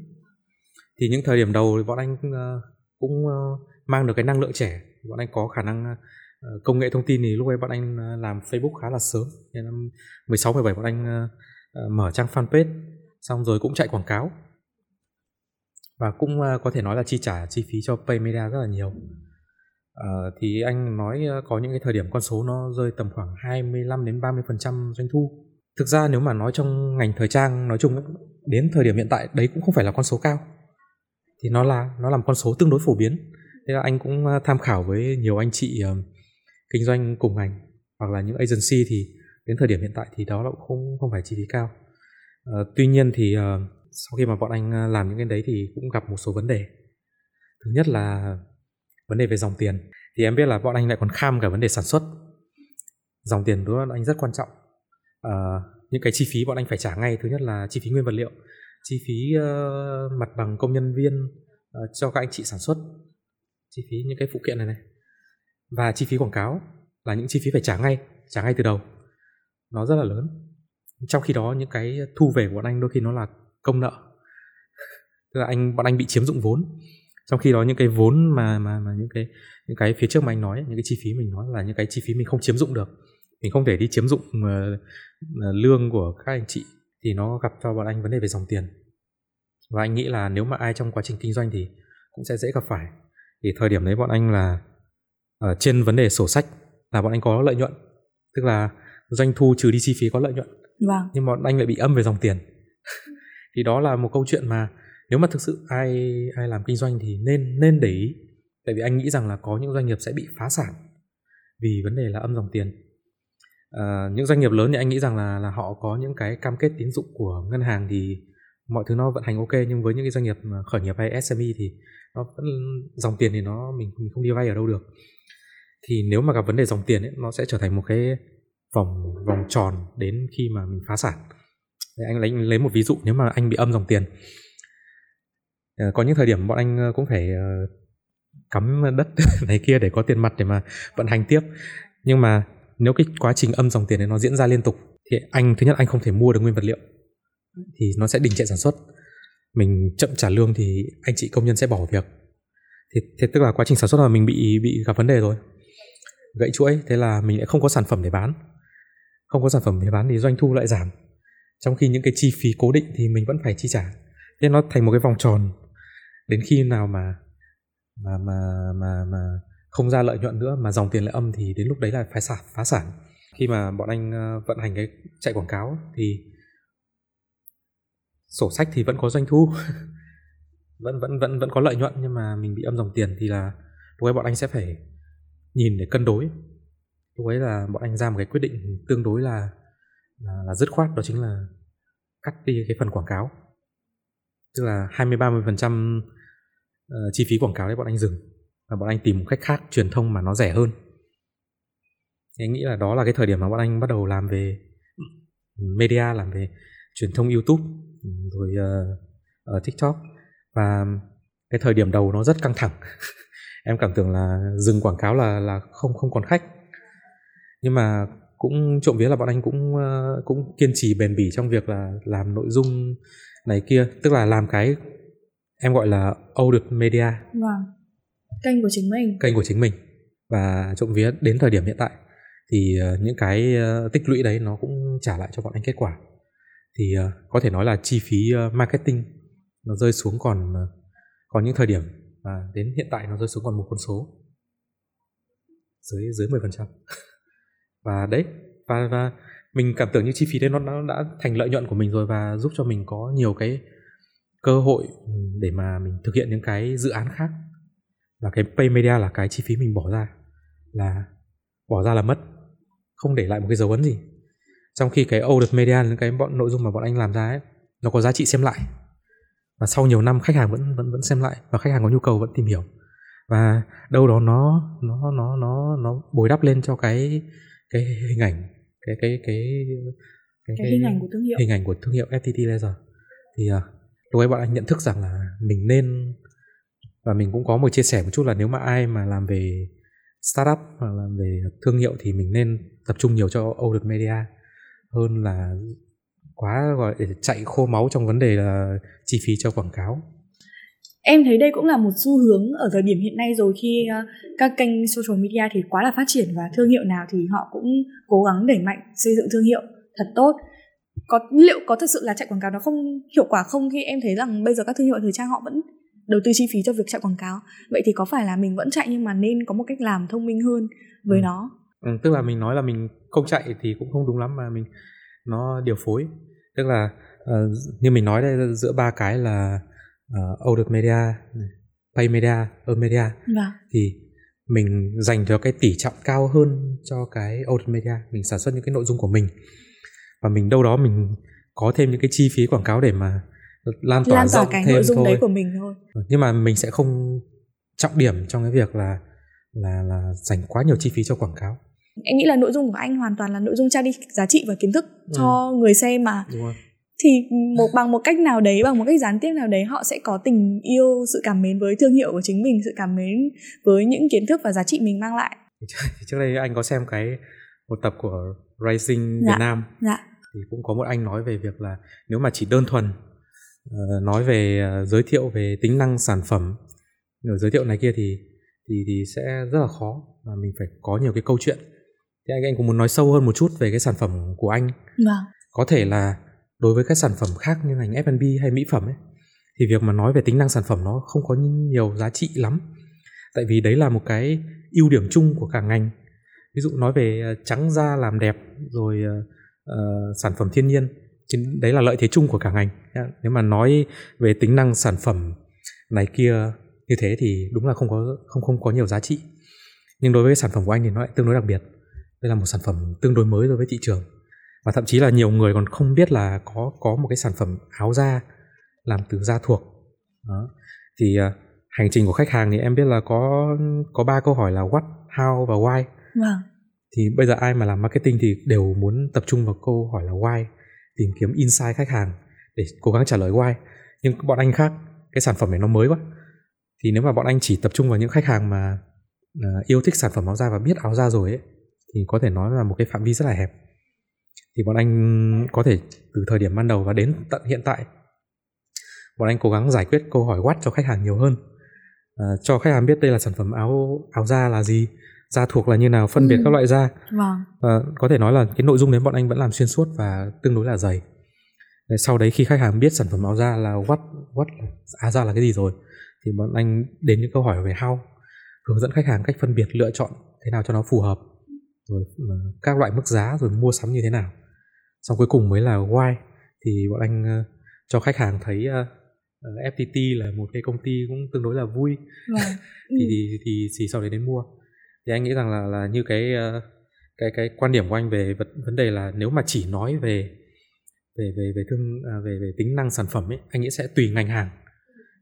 Thì những thời điểm đầu thì bọn anh uh, cũng uh, mang được cái năng lượng trẻ, bọn anh có khả năng ờ, công nghệ thông tin thì lúc ấy bọn anh ờ, làm Facebook khá là sớm. Năm 16 17 bọn anh ờ, mở trang fanpage xong rồi cũng chạy quảng cáo. Và cũng có thể nói là chi trả chi phí cho pay media rất là nhiều. À, thì anh nói có những cái thời điểm con số nó rơi tầm khoảng 25 đến 30 phần trăm doanh thu. Thực ra nếu mà nói trong ngành thời trang nói chung đến thời điểm hiện tại đấy cũng không phải là con số cao. Thì nó là nó là một con số tương đối phổ biến thế là anh cũng ờ, tham khảo với nhiều anh chị uh, kinh doanh cùng ngành hoặc là những agency thì đến thời điểm hiện tại thì đó là cũng không không phải chi phí cao. Uh, tuy nhiên thì uh, sau khi mà bọn anh làm những cái đấy thì cũng gặp một số vấn đề. Thứ nhất là vấn đề về dòng tiền. Thì em biết là bọn anh lại còn kham cả vấn đề sản xuất. Dòng tiền đối với bọn anh rất quan trọng. À, những cái chi phí bọn anh phải trả ngay. Thứ nhất là chi phí nguyên vật liệu chi phí uh, mặt bằng công nhân viên uh, cho các anh chị sản xuất chi phí những cái phụ kiện này này. Và chi phí quảng cáo là những chi phí phải trả ngay trả ngay từ đầu. Nó rất là lớn. Trong khi đó những cái thu về của bọn anh đôi khi nó là công nợ. Tức là anh bọn anh bị chiếm dụng vốn. Trong khi đó những cái vốn mà mà mà những cái những cái phía trước mà anh nói những cái chi phí mình nói là những cái chi phí mình không chiếm dụng được. Mình không thể đi chiếm dụng uh, lương của các anh chị thì nó gặp cho bọn anh vấn đề về dòng tiền. Và anh nghĩ là nếu mà ai trong quá trình kinh doanh thì cũng sẽ dễ gặp phải thì thời điểm đấy bọn anh là ở trên vấn đề sổ sách là bọn anh có lợi nhuận. Tức là doanh thu trừ đi chi phí có lợi nhuận. Vâng. nhưng bọn anh lại bị âm về dòng tiền. Thì đó là một câu chuyện mà nếu mà thực sự ai ai làm kinh doanh thì nên nên để ý. Tại vì anh nghĩ rằng là có những doanh nghiệp sẽ bị phá sản vì vấn đề là âm dòng tiền. À, những doanh nghiệp lớn thì anh nghĩ rằng là là họ có những cái cam kết tín dụng của ngân hàng thì mọi thứ nó vận hành ok. Nhưng với những cái doanh nghiệp khởi nghiệp hay SME thì nó vẫn dòng tiền thì nó mình mình không đi vay ở đâu được. Thì nếu mà gặp vấn đề dòng tiền ấy, nó sẽ trở thành một cái vòng vòng tròn đến khi mà mình phá sản. Để anh lấy lấy một ví dụ nếu mà anh bị âm dòng tiền. Ờ, có những thời điểm bọn anh ờ, cũng phải ờ, cắm đất này kia để có tiền mặt để mà vận hành tiếp. Nhưng mà nếu cái quá trình âm dòng tiền này nó diễn ra liên tục thì anh thứ nhất anh không thể mua được nguyên vật liệu thì nó sẽ đình trệ sản xuất mình chậm trả lương thì anh chị công nhân sẽ bỏ việc. Thì thế tức là quá trình sản xuất là mình bị bị gặp vấn đề rồi. Gãy chuỗi, thế là mình lại không có sản phẩm để bán. Không có sản phẩm để bán thì doanh thu lại giảm. Trong khi những cái chi phí cố định thì mình vẫn phải chi trả. Nên nó thành một cái vòng tròn. Đến khi nào mà mà mà mà mà không ra lợi nhuận nữa, mà dòng tiền lại âm thì đến lúc đấy là phải sản, phá sản. Khi mà bọn anh ờ, vận hành cái chạy quảng cáo thì sổ sách thì vẫn có doanh thu. Vẫn vẫn vẫn vẫn có lợi nhuận nhưng mà mình bị âm dòng tiền thì là lúc ấy bọn anh sẽ phải nhìn để cân đối. Lúc ấy là bọn anh ra một cái quyết định tương đối là là, là dứt khoát đó chính là cắt đi cái phần quảng cáo. Tức là 20 30 phần trăm ờ, chi phí quảng cáo đấy bọn anh dừng và bọn anh tìm một cách khác truyền thông mà nó rẻ hơn. Thì anh nghĩ là đó là cái thời điểm mà bọn anh bắt đầu làm về ừ, media làm về truyền thông youtube rồi uh, uh, tiktok. Và cái thời điểm đầu nó rất căng thẳng. Em cảm tưởng là dừng quảng cáo là là không không còn khách. Nhưng mà cũng trộm vía là bọn anh cũng uh, cũng kiên trì bền bỉ trong việc là làm nội dung này kia. Tức là làm cái em gọi là audit media. Vâng. Kênh của chính mình. Kênh của chính mình. Và trộm vía đến thời điểm hiện tại thì uh, những cái uh, tích lũy đấy nó cũng trả lại cho bọn anh kết quả thì ờ, có thể nói là chi phí ờ, marketing nó rơi xuống còn ờ, còn những thời điểm và đến hiện tại nó rơi xuống còn một con số. Dưới dưới 10% và đấy và, và mình cảm tưởng như chi phí đấy nó, nó đã thành lợi nhuận của mình rồi và giúp cho mình có nhiều cái cơ hội ừ, để mà mình thực hiện những cái dự án khác. Và cái pay media là cái chi phí mình bỏ ra là bỏ ra là mất không để lại một cái dấu ấn gì trong khi cái audit media những cái bọn nội dung mà bọn anh làm ra ấy nó có giá trị xem lại. Và sau nhiều năm khách hàng vẫn vẫn vẫn xem lại và khách hàng có nhu cầu vẫn tìm hiểu. Và đâu đó nó nó nó nó nó bồi đắp lên cho cái cái hình ảnh cái cái cái cái, cái, cái hình ảnh của thương hiệu. hình ảnh của thương hiệu FPT Laser. Thì uh, lúc ấy bọn anh nhận thức rằng là mình nên và mình cũng có một chia sẻ một chút là nếu mà ai mà làm về startup hoặc là về thương hiệu thì mình nên tập trung nhiều cho audit media hơn là quá gọi để chạy khô máu trong vấn đề là chi phí cho quảng cáo. Em thấy đây cũng là một xu hướng ở thời điểm hiện nay rồi khi uh, các kênh social media thì quá là phát triển và thương hiệu nào thì họ cũng cố gắng đẩy mạnh xây dựng thương hiệu thật tốt. Có liệu có thật sự là chạy quảng cáo nó không hiệu quả không khi em thấy rằng bây giờ các thương hiệu thời trang họ vẫn đầu tư chi phí cho việc chạy quảng cáo? Vậy thì có phải là mình vẫn chạy nhưng mà nên có một cách làm thông minh hơn với ừ. nó ừ, tức là mình nói là mình không chạy thì cũng không đúng lắm mà mình nó điều phối. Tức là uh, như mình nói đây giữa ba cái là uh, audit media pay media earn media. Vâng. thì mình dành cho cái tỷ trọng cao hơn cho cái audit media mình sản xuất những cái nội dung của mình. Và mình đâu đó mình có thêm những cái chi phí quảng cáo để mà lan tỏa, lan tỏa cái thêm nội dung thôi. đấy của mình thôi. Nhưng mà mình sẽ không trọng điểm trong cái việc là là là dành quá nhiều chi phí cho quảng cáo em nghĩ là nội dung của anh hoàn toàn là nội dung trao đi giá trị và kiến thức ừ. cho người xem mà rồi. thì một bằng một cách nào đấy bằng một cách gián tiếp nào đấy họ sẽ có tình yêu sự cảm mến với thương hiệu của chính mình sự cảm mến với những kiến thức và giá trị mình mang lại trước đây anh có xem cái một tập của Rising dạ. Việt Nam dạ. thì cũng có một anh nói về việc là nếu mà chỉ đơn thuần uh, nói về uh, giới thiệu về tính năng sản phẩm giới thiệu này kia thì thì thì sẽ rất là khó và mình phải có nhiều cái câu chuyện thì anh anh cũng muốn nói sâu hơn một chút về cái sản phẩm của anh. Vâng. có thể là đối với các sản phẩm khác như ngành F&B hay mỹ phẩm ấy thì việc mà nói về tính năng sản phẩm nó không có nhiều giá trị lắm. Tại vì đấy là một cái ưu điểm chung của cả ngành. Ví dụ nói về ờ, trắng da làm đẹp rồi uh, sản phẩm thiên nhiên thì đấy là lợi thế chung của cả ngành nếu mà nói về tính năng sản phẩm này kia như thế thì đúng là không có không không có nhiều giá trị. Nhưng đối với sản phẩm của anh thì nó lại tương đối đặc biệt đây là một sản phẩm tương đối mới đối với thị trường. Và thậm chí là nhiều người còn không biết là có có một cái sản phẩm áo da làm từ da thuộc. Đó. thì uh, hành trình của khách hàng thì em biết là có có ba câu hỏi là what how và why. Vâng. thì bây giờ ai mà làm marketing thì đều muốn tập trung vào câu hỏi là why tìm kiếm insight khách hàng để cố gắng trả lời why. Nhưng bọn anh khác cái sản phẩm này nó mới quá. Thì nếu mà bọn anh chỉ tập trung vào những khách hàng mà uh, yêu thích sản phẩm áo da và biết áo da rồi ấy thì có thể nói là một cái phạm vi rất là hẹp. Thì bọn anh có thể từ thời điểm ban đầu và đến tận hiện tại bọn anh cố gắng giải quyết câu hỏi what cho khách hàng nhiều hơn. À, cho khách hàng biết đây là sản phẩm áo áo da là gì da thuộc là như nào phân biệt ừ. các loại da. Vâng. và có thể nói là cái nội dung đấy bọn anh vẫn làm xuyên suốt và tương đối là dày. Sau đấy khi khách hàng biết sản phẩm áo da là what what áo da là cái gì rồi thì bọn anh đến những câu hỏi về how hướng dẫn khách hàng cách phân biệt lựa chọn thế nào cho nó phù hợp rồi ờ, các loại mức giá rồi mua sắm như thế nào. Xong cuối cùng mới là why thì bọn anh uh, cho khách hàng thấy uh, FPT là một cái công ty cũng tương đối là vui. Vâng. thì, thì thì thì sau đấy đến mua. Thì anh nghĩ rằng là là như cái uh, cái cái quan điểm của anh về vấn đề là nếu mà chỉ nói về về về về thương à, về về tính năng sản phẩm ấy anh nghĩ sẽ tùy ngành hàng.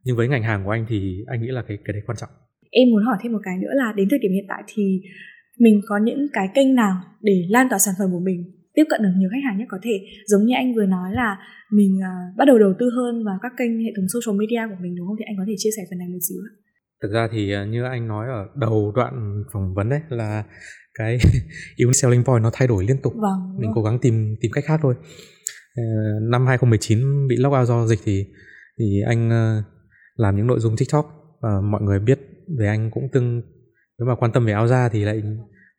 Nhưng với ngành hàng của anh thì anh nghĩ là cái cái đấy quan trọng. Em muốn hỏi thêm một cái nữa là đến thời điểm hiện tại thì mình có những cái kênh nào để lan tỏa sản phẩm của mình tiếp cận được nhiều khách hàng nhất có thể? Giống như anh vừa nói là mình uh, bắt đầu đầu tư hơn vào các kênh hệ thống social media của mình đúng không? Thì anh có thể chia sẻ phần này một xíu ạ. Thực ra thì à, như anh nói ở đầu đoạn phỏng vấn đấy là cái unique selling point nó thay đổi liên tục. Vâng, mình cố gắng tìm tìm cách khác thôi. Uh, năm 2019 bị lock out do dịch thì thì anh uh, làm những nội dung tiktok. Và mọi người biết về anh cũng tương nếu mà quan tâm về áo da thì lại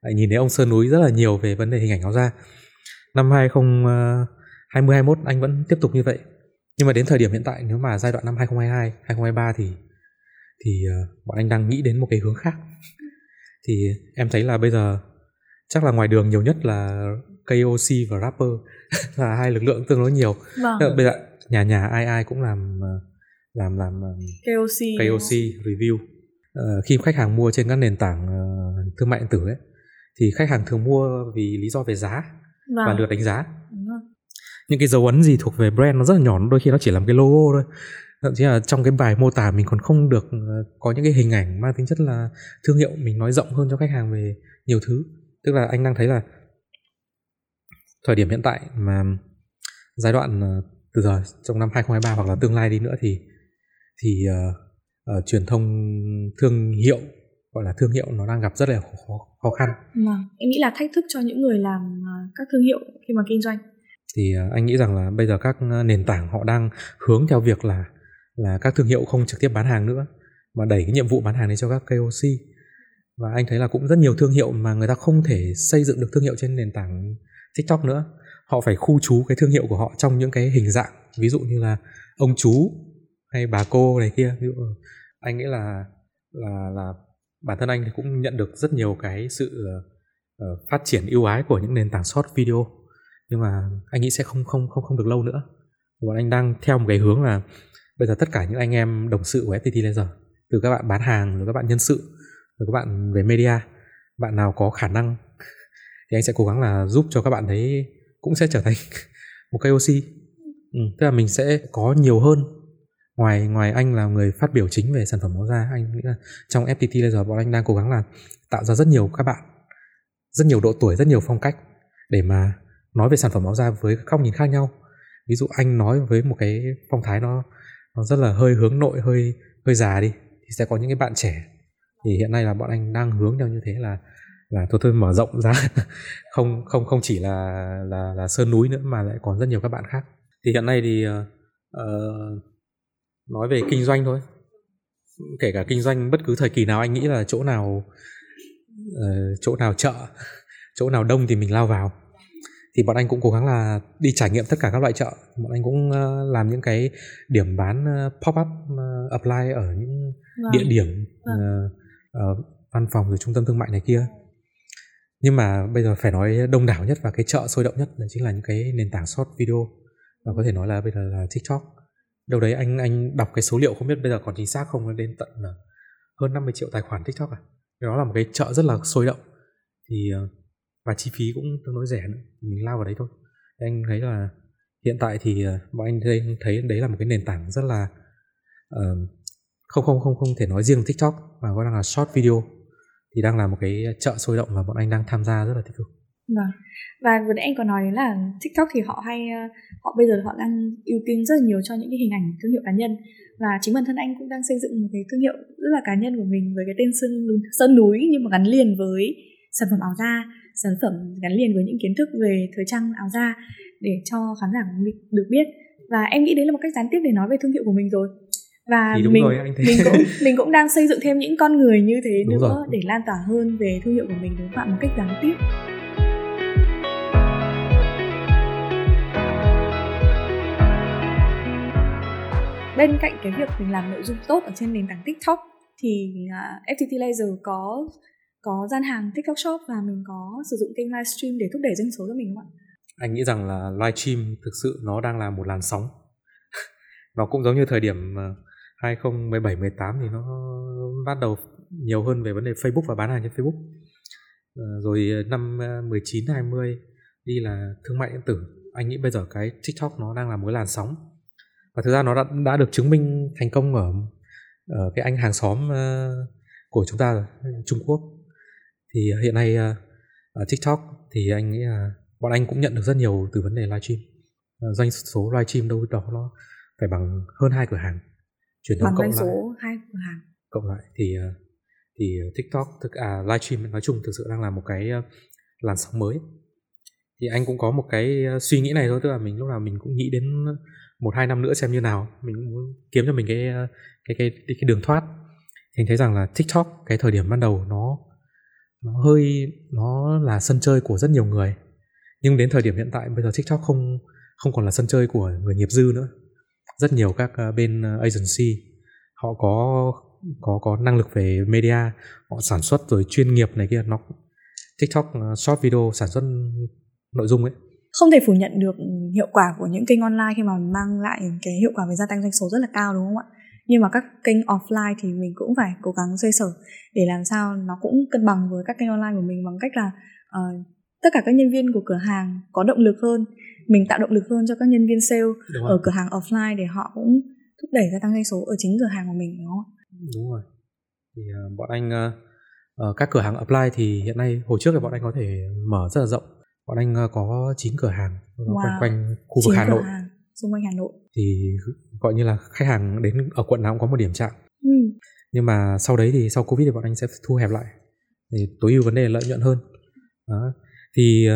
lại nhìn thấy ông sơn núi rất là nhiều về vấn đề hình ảnh áo da. Năm 2020 21 anh vẫn tiếp tục như vậy. Nhưng mà đến thời điểm hiện tại nếu mà giai đoạn năm 2022 2023 thì thì uh, bọn anh đang nghĩ đến một cái hướng khác. Thì em thấy là bây giờ chắc là ngoài đường nhiều nhất là KOC và rapper. Là hai lực lượng tương đối nhiều. Vâng. bây giờ nhà nhà ai ai cũng làm ờ, làm làm KOC KOC review uh, khi khách hàng mua trên các nền tảng uh, thương mại điện tử ấy thì khách hàng thường mua vì lý do về giá vâng. và lượt đánh giá. Những cái dấu ấn gì thuộc về brand nó rất là nhỏ đôi khi nó chỉ làm cái logo thôi. Thậm chí là trong cái bài mô tả mình còn không được ờ, có những cái hình ảnh mang tính chất là thương hiệu mình nói rộng hơn cho khách hàng về nhiều thứ. Tức là anh đang thấy là thời điểm hiện tại mà giai đoạn từ giờ trong năm 2023 hoặc là tương lai đi nữa thì thì uh, uh, truyền thông thương hiệu gọi là thương hiệu nó đang gặp rất là khó, khó khăn. Vâng, em nghĩ là thách thức cho những người làm uh, các thương hiệu khi mà kinh doanh. Thì uh, anh nghĩ rằng là bây giờ các nền tảng họ đang hướng theo việc là là các thương hiệu không trực tiếp bán hàng nữa mà đẩy cái nhiệm vụ bán hàng đến cho các KOC. Và anh thấy là cũng rất nhiều thương hiệu mà người ta không thể xây dựng được thương hiệu trên nền tảng TikTok nữa. Họ phải khu trú cái thương hiệu của họ trong những cái hình dạng ví dụ như là ông chú hay bà cô này kia. Ví dụ ờ, anh nghĩ là là là bản thân anh thì cũng nhận được rất nhiều cái sự uh, phát triển ưu ái của những nền tảng short video. Nhưng mà anh nghĩ sẽ không không không không được lâu nữa. Bọn anh đang theo một cái hướng là bây giờ tất cả những anh em đồng sự của FPT Laser từ các bạn bán hàng rồi các bạn nhân sự rồi các bạn về media bạn nào có khả năng thì anh sẽ cố gắng là giúp cho các bạn đấy cũng sẽ trở thành một KOC ừ, tức là mình sẽ có nhiều hơn ngoài ngoài anh là người phát biểu chính về sản phẩm đó da anh nghĩ là trong FPT bây giờ bọn anh đang cố gắng là tạo ra rất nhiều các bạn rất nhiều độ tuổi rất nhiều phong cách để mà nói về sản phẩm áo da với góc nhìn khác nhau. Ví dụ anh nói với một cái phong thái nó nó rất là hơi hướng nội hơi hơi già đi thì sẽ có những cái bạn trẻ. Thì hiện nay là bọn anh đang hướng theo như thế là là tôi tôi mở rộng ra. Không không không chỉ là là là sơn núi nữa mà lại còn rất nhiều các bạn khác. Thì hiện nay thì uh, nói về kinh doanh thôi. Kể cả kinh doanh bất cứ thời kỳ nào anh nghĩ là chỗ nào uh, chỗ nào chợ chỗ nào đông thì mình lao vào. Thì bọn anh cũng cố gắng là đi trải nghiệm tất cả các loại chợ. Bọn anh cũng uh, làm những cái điểm bán uh, pop up uh, apply ở những vâng. địa điểm vâng. uh, uh, văn phòng rồi trung tâm thương mại này kia. Nhưng mà bây giờ phải nói đông đảo nhất và cái chợ sôi động nhất là chính là những cái nền tảng short video. Và có thể nói là bây giờ là tiktok đâu đấy anh anh đọc cái số liệu không biết bây giờ còn chính xác không? Lên đến tận là hơn 50 triệu tài khoản tiktok à? Đó là một cái chợ rất là sôi động. Thì ờ, và chi phí cũng tương đối rẻ nữa. Mình lao vào đấy thôi. Anh thấy là hiện tại thì ờ, bọn anh thấy, thấy đấy là một cái nền tảng rất là uh, không không không không thể nói riêng tiktok mà gọi là short video. Thì đang là một cái chợ sôi động và bọn anh đang tham gia rất là tích cực vâng. Và vừa nãy anh có nói đến là tiktok thì họ hay ờ, họ bây giờ họ đang ưu tiên rất là nhiều cho những cái hình ảnh thương hiệu cá nhân. Và chính bản thân anh cũng đang xây dựng một cái thương hiệu rất là cá nhân của mình với cái tên sơn sơn núi nhưng mà gắn liền với sản phẩm áo da sản phẩm gắn liền với những kiến thức về thời trang áo da để cho khán giả được biết. Và em nghĩ đấy là một cách gián tiếp để nói về thương hiệu của mình rồi. Và mình rồi, anh thấy. mình cũng mình cũng đang xây dựng thêm những con người như thế đúng nữa rồi. để lan tỏa hơn về thương hiệu của mình đúng không ạ? Một cách gián tiếp bên cạnh cái việc mình làm nội dung tốt ở trên nền tảng TikTok thì à, uh, FPT Laser có có gian hàng TikTok Shop và mình có sử dụng kênh livestream để thúc đẩy doanh số cho mình không ạ? Anh nghĩ rằng là livestream thực sự nó đang là một làn sóng. nó cũng giống như thời điểm à, 2017 18 thì nó bắt đầu nhiều hơn về vấn đề Facebook và bán hàng trên Facebook. À, rồi năm 19 20 đi là thương mại điện tử. Anh nghĩ bây giờ cái TikTok nó đang là mối làn sóng. Và thực ra nó đã, đã được chứng minh thành công ở, ở cái anh hàng xóm uh, của chúng ta Trung Quốc. Thì hiện nay uh, ở TikTok thì anh nghĩ là bọn anh cũng nhận được rất nhiều từ vấn đề livestream. Doanh số livestream đâu đó nó phải bằng hơn hai cửa hàng truyền thống cộng lại hai cửa hàng cộng lại thì ờ, thì tiktok thực à livestream nói chung thực sự đang là một cái ờ, làn sóng mới thì anh cũng có một cái ờ, suy nghĩ này thôi tức là mình lúc nào mình cũng nghĩ đến một hai năm nữa xem như nào. Mình muốn kiếm cho mình cái ờ, cái cái cái, cái đường thoát. Thì thấy rằng là tiktok cái thời điểm ban đầu nó nó hơi nó là sân chơi của rất nhiều người. Nhưng đến thời điểm hiện tại bây giờ tiktok không không còn là sân chơi của người nghiệp dư nữa. Rất nhiều các ờ, bên ờ, agency họ có có có năng lực về media họ sản xuất rồi chuyên nghiệp này kia. Nó tiktok short video sản xuất nội dung ấy không thể phủ nhận được hiệu quả của những kênh online khi mà mang lại cái hiệu quả về gia tăng doanh số rất là cao đúng không ạ? Nhưng mà các kênh offline thì mình cũng phải cố gắng xoay sở để làm sao nó cũng cân bằng với các kênh online của mình bằng cách là uh, tất cả các nhân viên của cửa hàng có động lực hơn mình tạo động lực hơn cho các nhân viên sale ở cửa hàng offline để họ cũng thúc đẩy gia tăng doanh số ở chính cửa hàng của mình đúng không đúng rồi. Thì uh, bọn anh uh, ở các cửa hàng apply thì hiện nay hồi trước thì bọn anh có thể mở rất là rộng bọn anh uh, có 9 cửa hàng wow. quanh quanh khu vực Hà Nội. hàng, xung quanh Hà Nội. Thì gọi như là khách hàng đến ở quận nào cũng có một điểm chạm. Ừ. nhưng mà sau đấy thì sau covid thì bọn anh sẽ thu hẹp lại để tối ưu vấn đề lợi nhuận hơn. Đó. thì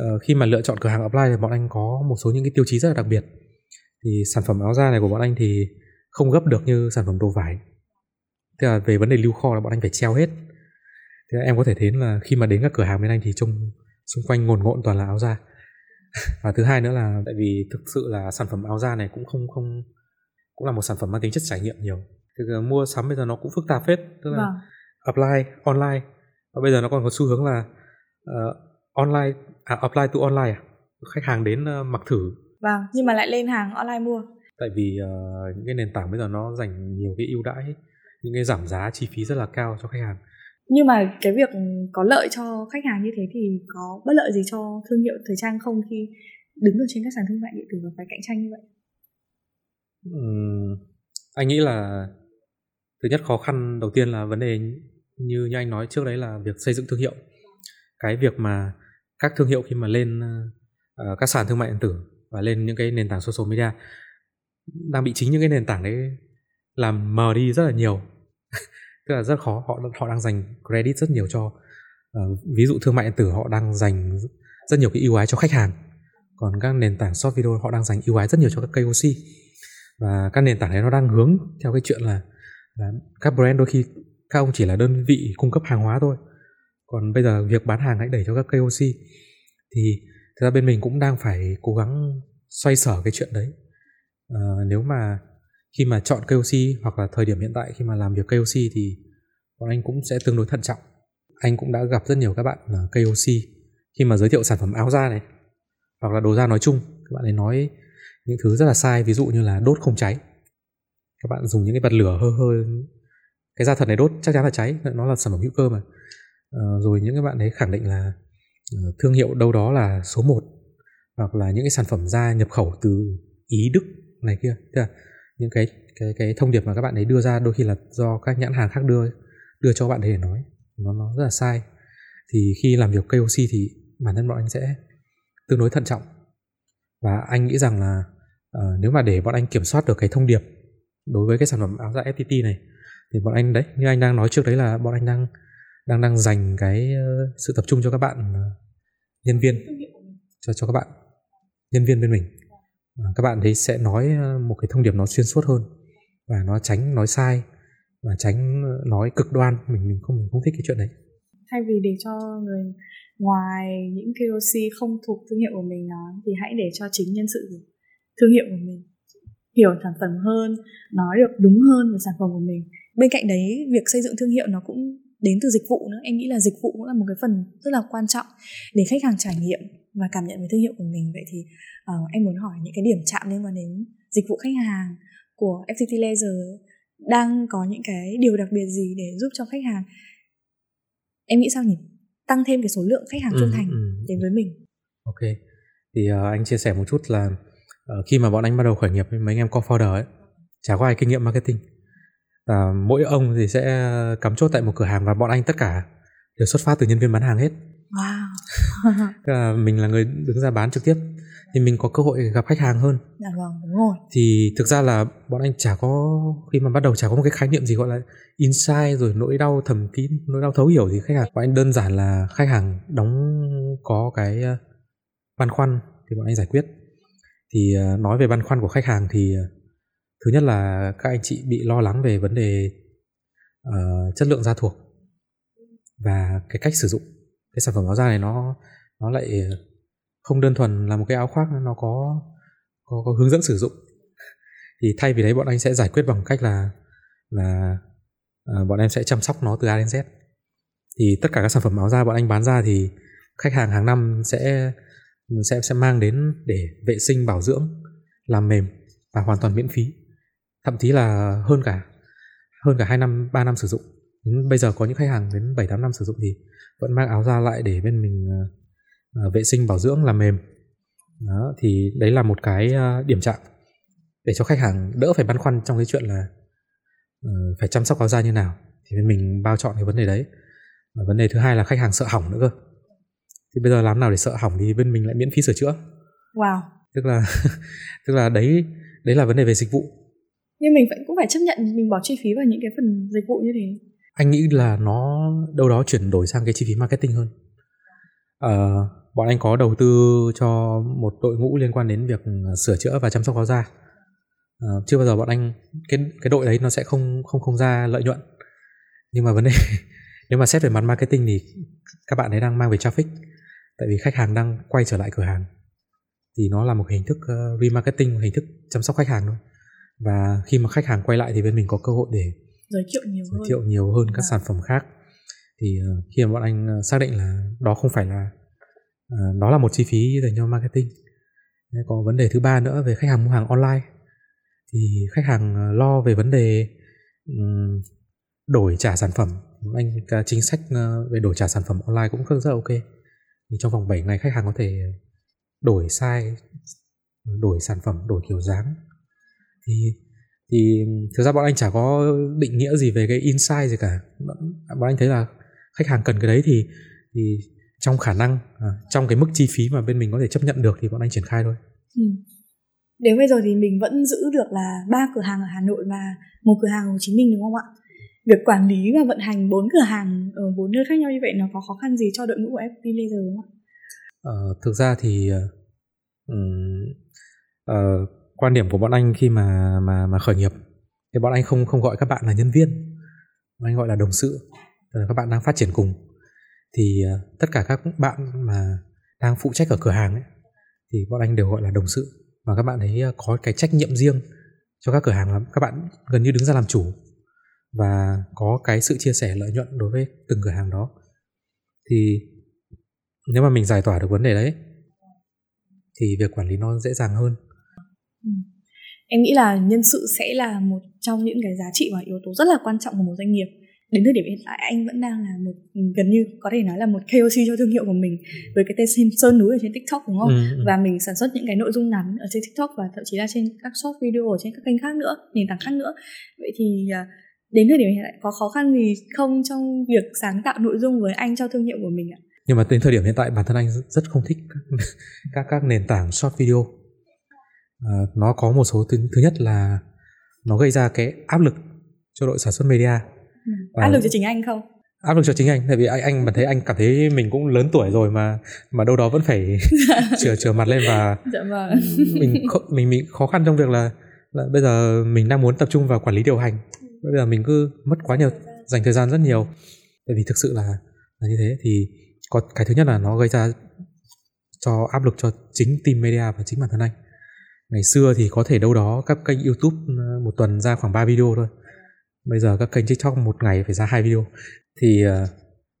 uh, khi mà lựa chọn cửa hàng apply thì bọn anh có một số những cái tiêu chí rất là đặc biệt. Thì sản phẩm áo da này của bọn anh thì không gấp được như sản phẩm đồ vải. Tức là về vấn đề lưu kho là bọn anh phải treo hết. Thế em có thể thấy là khi mà đến các cửa hàng bên anh thì trông xung quanh ngồn ngộn toàn là áo da. Và thứ hai nữa là tại vì thực sự là sản phẩm áo da này cũng không không cũng là một sản phẩm mang tính chất trải nghiệm nhiều. Thì mua sắm bây giờ nó cũng phức tạp hết tức là vâng. apply online. Và bây giờ nó còn có xu hướng là uh, online à, apply to online à? Khách hàng đến uh, mặc thử. Vâng nhưng mà lại lên hàng online mua. Tại vì uh, những cái nền tảng bây giờ nó dành nhiều cái ưu đãi những cái giảm giá chi phí rất là cao cho khách hàng nhưng mà cái việc có lợi cho khách hàng như thế thì có bất lợi gì cho thương hiệu thời trang không khi đứng ở trên các sàn thương mại điện tử và phải cạnh tranh như vậy? Uhm, anh nghĩ là thứ nhất khó khăn đầu tiên là vấn đề như như anh nói trước đấy là việc xây dựng thương hiệu. Cái việc mà các thương hiệu khi mà lên uh, các sàn thương mại điện tử và lên những cái nền tảng social media đang bị chính những cái nền tảng đấy làm mờ đi rất là nhiều. tức là rất khó họ họ đang dành credit rất nhiều cho uh, ví dụ thương mại điện tử họ đang dành rất nhiều cái ưu ái cho khách hàng. Còn các nền tảng short video họ đang dành ưu ái rất nhiều cho các KOC và các nền tảng đấy nó đang hướng theo cái chuyện là, là các brand đôi khi các ông chỉ là đơn vị cung cấp hàng hóa thôi. Còn bây giờ việc bán hàng hãy đẩy cho các KOC thì thực ra bên mình cũng đang phải cố gắng xoay sở cái chuyện đấy. À, nếu mà khi mà chọn KOC hoặc là thời điểm hiện tại khi mà làm việc KOC thì bọn anh cũng sẽ tương đối thận trọng. Anh cũng đã gặp rất nhiều các bạn à, KOC khi mà giới thiệu sản phẩm áo da này hoặc là đồ da nói chung các bạn ấy nói những thứ rất là sai ví dụ như là đốt không cháy. Các bạn dùng những cái bật lửa hơi hơi cái da thật này đốt chắc chắn là cháy nó là sản phẩm hữu cơ mà. À, rồi những cái bạn ấy khẳng định là ờ, thương hiệu đâu đó là số 1 hoặc là những cái sản phẩm da nhập khẩu từ ý đức này kia. Tức là những cái cái cái thông điệp mà các bạn ấy đưa ra đôi khi là do các nhãn hàng khác đưa đưa cho bạn ấy để nói. Nó nó rất là sai. Thì khi làm việc KOC thì bản thân bọn anh sẽ tương đối thận trọng. Và anh nghĩ rằng là uh, nếu mà để bọn anh kiểm soát được cái thông điệp đối với cái sản phẩm áo da FPT này thì bọn anh đấy như anh đang nói trước đấy là bọn anh đang đang đang dành cái uh, sự tập trung cho các bạn uh, nhân viên. Cho cho các bạn nhân viên bên mình À, các bạn đấy sẽ nói ờ, một cái thông điệp nó xuyên suốt hơn và nó tránh nói sai và tránh ờ, nói cực đoan. Mình mình không mình không thích cái chuyện đấy. Thay vì để cho người ngoài những KOC không thuộc thương hiệu của mình nói, thì hãy để cho chính nhân sự của thương hiệu của mình hiểu sản phẩm hơn, nói được đúng hơn về sản phẩm của mình. Bên cạnh đấy, việc xây dựng thương hiệu nó cũng đến từ dịch vụ nữa. Em nghĩ là dịch vụ cũng là một cái phần rất là quan trọng để khách hàng trải nghiệm và cảm nhận về thương hiệu của mình. Vậy thì uh, em muốn hỏi những cái điểm chạm liên quan đến dịch vụ khách hàng của FPT Laser đang có những cái điều đặc biệt gì để giúp cho khách hàng? Em nghĩ sao nhỉ? Tăng thêm cái số lượng khách hàng trung ừ, thành ừ, ừ. đến với mình. Ok. Thì uh, anh chia sẻ một chút là uh, khi mà bọn anh bắt đầu khởi nghiệp với mấy anh em co-founder ấy chả có ai kinh nghiệm marketing và mỗi ông thì sẽ cắm chốt tại một cửa hàng và bọn anh tất cả đều xuất phát từ nhân viên bán hàng hết. Wow. Tức là mình là người đứng ra bán trực tiếp thì mình có cơ hội gặp khách hàng hơn. Dạ vâng đúng rồi. Thì thực ra là bọn anh chả có khi mà bắt đầu chả có một cái khái niệm gì gọi là insight rồi nỗi đau thầm kín nỗi đau thấu hiểu gì khách hàng. Bọn anh đơn giản là khách hàng đóng có cái ờ, băn khoăn thì bọn anh giải quyết. Thì ờ, nói về băn khoăn của khách hàng thì ờ, thứ nhất là các anh chị bị lo lắng về vấn đề uh, chất lượng da thuộc và cái cách sử dụng. Cái sản phẩm áo da này nó nó lại không đơn thuần là một cái áo khoác nó có có, có hướng dẫn sử dụng. Thì thay vì đấy bọn anh sẽ giải quyết bằng cách là là uh, bọn em sẽ chăm sóc nó từ A đến Z. Thì tất cả các sản phẩm áo da bọn anh bán ra thì khách hàng hàng năm sẽ sẽ sẽ mang đến để vệ sinh bảo dưỡng làm mềm và hoàn toàn miễn phí thậm chí là hơn cả hơn cả 2 năm 3 năm sử dụng. Đến bây giờ có những khách hàng đến 7 8 năm sử dụng thì vẫn mang áo da lại để bên mình uh, vệ sinh bảo dưỡng làm mềm. Đó thì đấy là một cái uh, điểm chạm để cho khách hàng đỡ phải băn khoăn trong cái chuyện là uh, phải chăm sóc áo da như nào. Thì bên mình bao chọn cái vấn đề đấy. Và vấn đề thứ hai là khách hàng sợ hỏng nữa cơ. Thì bây giờ làm nào để sợ hỏng thì bên mình lại miễn phí sửa chữa. Wow. Tức là tức là đấy đấy là vấn đề về dịch vụ nhưng mình vẫn cũng phải chấp nhận mình bỏ chi phí vào những cái phần dịch vụ như thế. Anh nghĩ là nó đâu đó chuyển đổi sang cái chi phí marketing hơn. À, bọn anh có đầu tư cho một đội ngũ liên quan đến việc ờ, sửa chữa và chăm sóc áo da. À, chưa bao giờ bọn anh cái cái đội đấy nó sẽ không không không ra lợi nhuận. Nhưng mà vấn đề nếu mà xét về mặt marketing thì các bạn ấy đang mang về traffic. Tại vì khách hàng đang quay trở lại cửa hàng. Thì nó là một hình thức remarketing một hình thức chăm sóc khách hàng thôi và khi mà khách hàng quay lại thì bên mình có cơ hội để giới thiệu nhiều giới thiệu hơn. nhiều hơn các à. sản phẩm khác. Thì uh, khi mà bọn anh uh, xác định là đó không phải là uh, đó là một chi phí dành cho marketing có vấn đề thứ ba nữa về khách hàng mua hàng online. Thì khách hàng lo về vấn đề um, đổi trả sản phẩm. Anh chính sách về đổi trả sản phẩm online cũng rất là ok. Thì trong vòng 7 ngày khách hàng có thể đổi size đổi sản phẩm đổi kiểu dáng thì thì thực ra bọn anh chả có định nghĩa gì về cái insight gì cả bọn anh thấy là khách hàng cần cái đấy thì thì trong khả năng à, trong cái mức chi phí mà bên mình có thể chấp nhận được thì bọn anh triển khai thôi ừ. đến bây giờ thì mình vẫn giữ được là ba cửa hàng ở Hà Nội và một cửa hàng ở Hồ Chí Minh đúng không ạ việc quản lý và vận hành bốn cửa hàng ở bốn nơi khác nhau như vậy nó có khó khăn gì cho đội ngũ của FPT Laser không ạ? Ờ, thực ra thì um, uh, quan điểm của bọn anh khi mà mà mà khởi nghiệp. Thì bọn anh không không gọi các bạn là nhân viên, bọn anh gọi là đồng sự, là các bạn đang phát triển cùng. Thì uh, tất cả các bạn mà đang phụ trách ở cửa hàng ấy, thì bọn anh đều gọi là đồng sự. Và các bạn ấy ờ, có cái trách nhiệm riêng cho các cửa hàng là các bạn gần như đứng ra làm chủ và có cái sự chia sẻ lợi nhuận đối với từng cửa hàng đó. Thì nếu mà mình giải tỏa được vấn đề đấy thì việc quản lý nó dễ dàng hơn ừ. em nghĩ là nhân sự sẽ là một trong những cái giá trị và yếu tố rất là quan trọng của một doanh nghiệp đến thời điểm hiện tại anh vẫn đang là một gần như có thể nói là một KOC cho thương hiệu của mình với cái tên sơn núi ở trên TikTok đúng không? Ừ, ừ. Và mình sản xuất những cái nội dung ngắn ở trên TikTok và thậm chí là trên các short video ở trên các kênh khác nữa, nền tảng khác nữa. Vậy thì à, đến thời điểm hiện tại có khó khăn gì không trong việc sáng tạo nội dung với anh cho thương hiệu của mình ạ? Nhưng mà đến thời điểm hiện tại bản thân anh rất không thích các các, các nền tảng short video. À, nó có một số thứ thứ nhất là nó gây ra cái áp lực cho đội sản xuất media. Ừ. áp lực cho chính anh không? áp lực cho chính anh tại vì anh anh mà thấy anh cảm thấy mình cũng lớn tuổi rồi mà mà đâu đó vẫn phải chừa chừa mặt lên và dạ vâng. mình mình mình khó khăn trong việc là, là bây giờ mình đang muốn tập trung vào quản lý điều hành bây giờ mình cứ mất quá nhiều dành thời gian rất nhiều tại vì thực sự là là như thế thì có cái thứ nhất là nó gây ra cho áp lực cho chính team media và chính bản thân anh ngày xưa thì có thể đâu đó các kênh youtube ờ, một tuần ra khoảng 3 video thôi. Bây giờ các kênh tiktok một ngày phải ra hai video. Thì uh,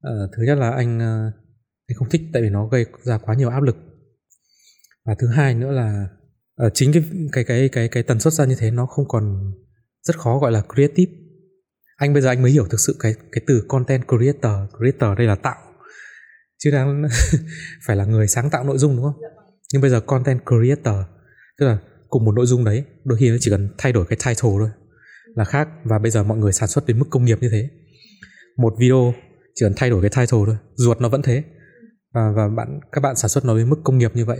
uh, thứ nhất là anh uh, anh không thích tại vì nó gây ra quá nhiều áp lực. Và thứ hai nữa là uh, chính cái cái cái cái cái tần suất ra như thế nó không còn rất khó gọi là creative. Anh bây giờ anh mới hiểu thực sự cái cái từ content creator creator đây là tạo. Chứ đang phải là người sáng tạo nội dung đúng không? Nhưng bây giờ content creator tức là cùng một nội dung đấy đôi khi nó chỉ cần thay đổi cái title thôi là khác. Và bây giờ mọi người sản xuất đến mức công nghiệp như thế. Một video chỉ cần thay đổi cái title thôi ruột nó vẫn thế. Và và bạn các bạn sản xuất nó đến mức công nghiệp như vậy.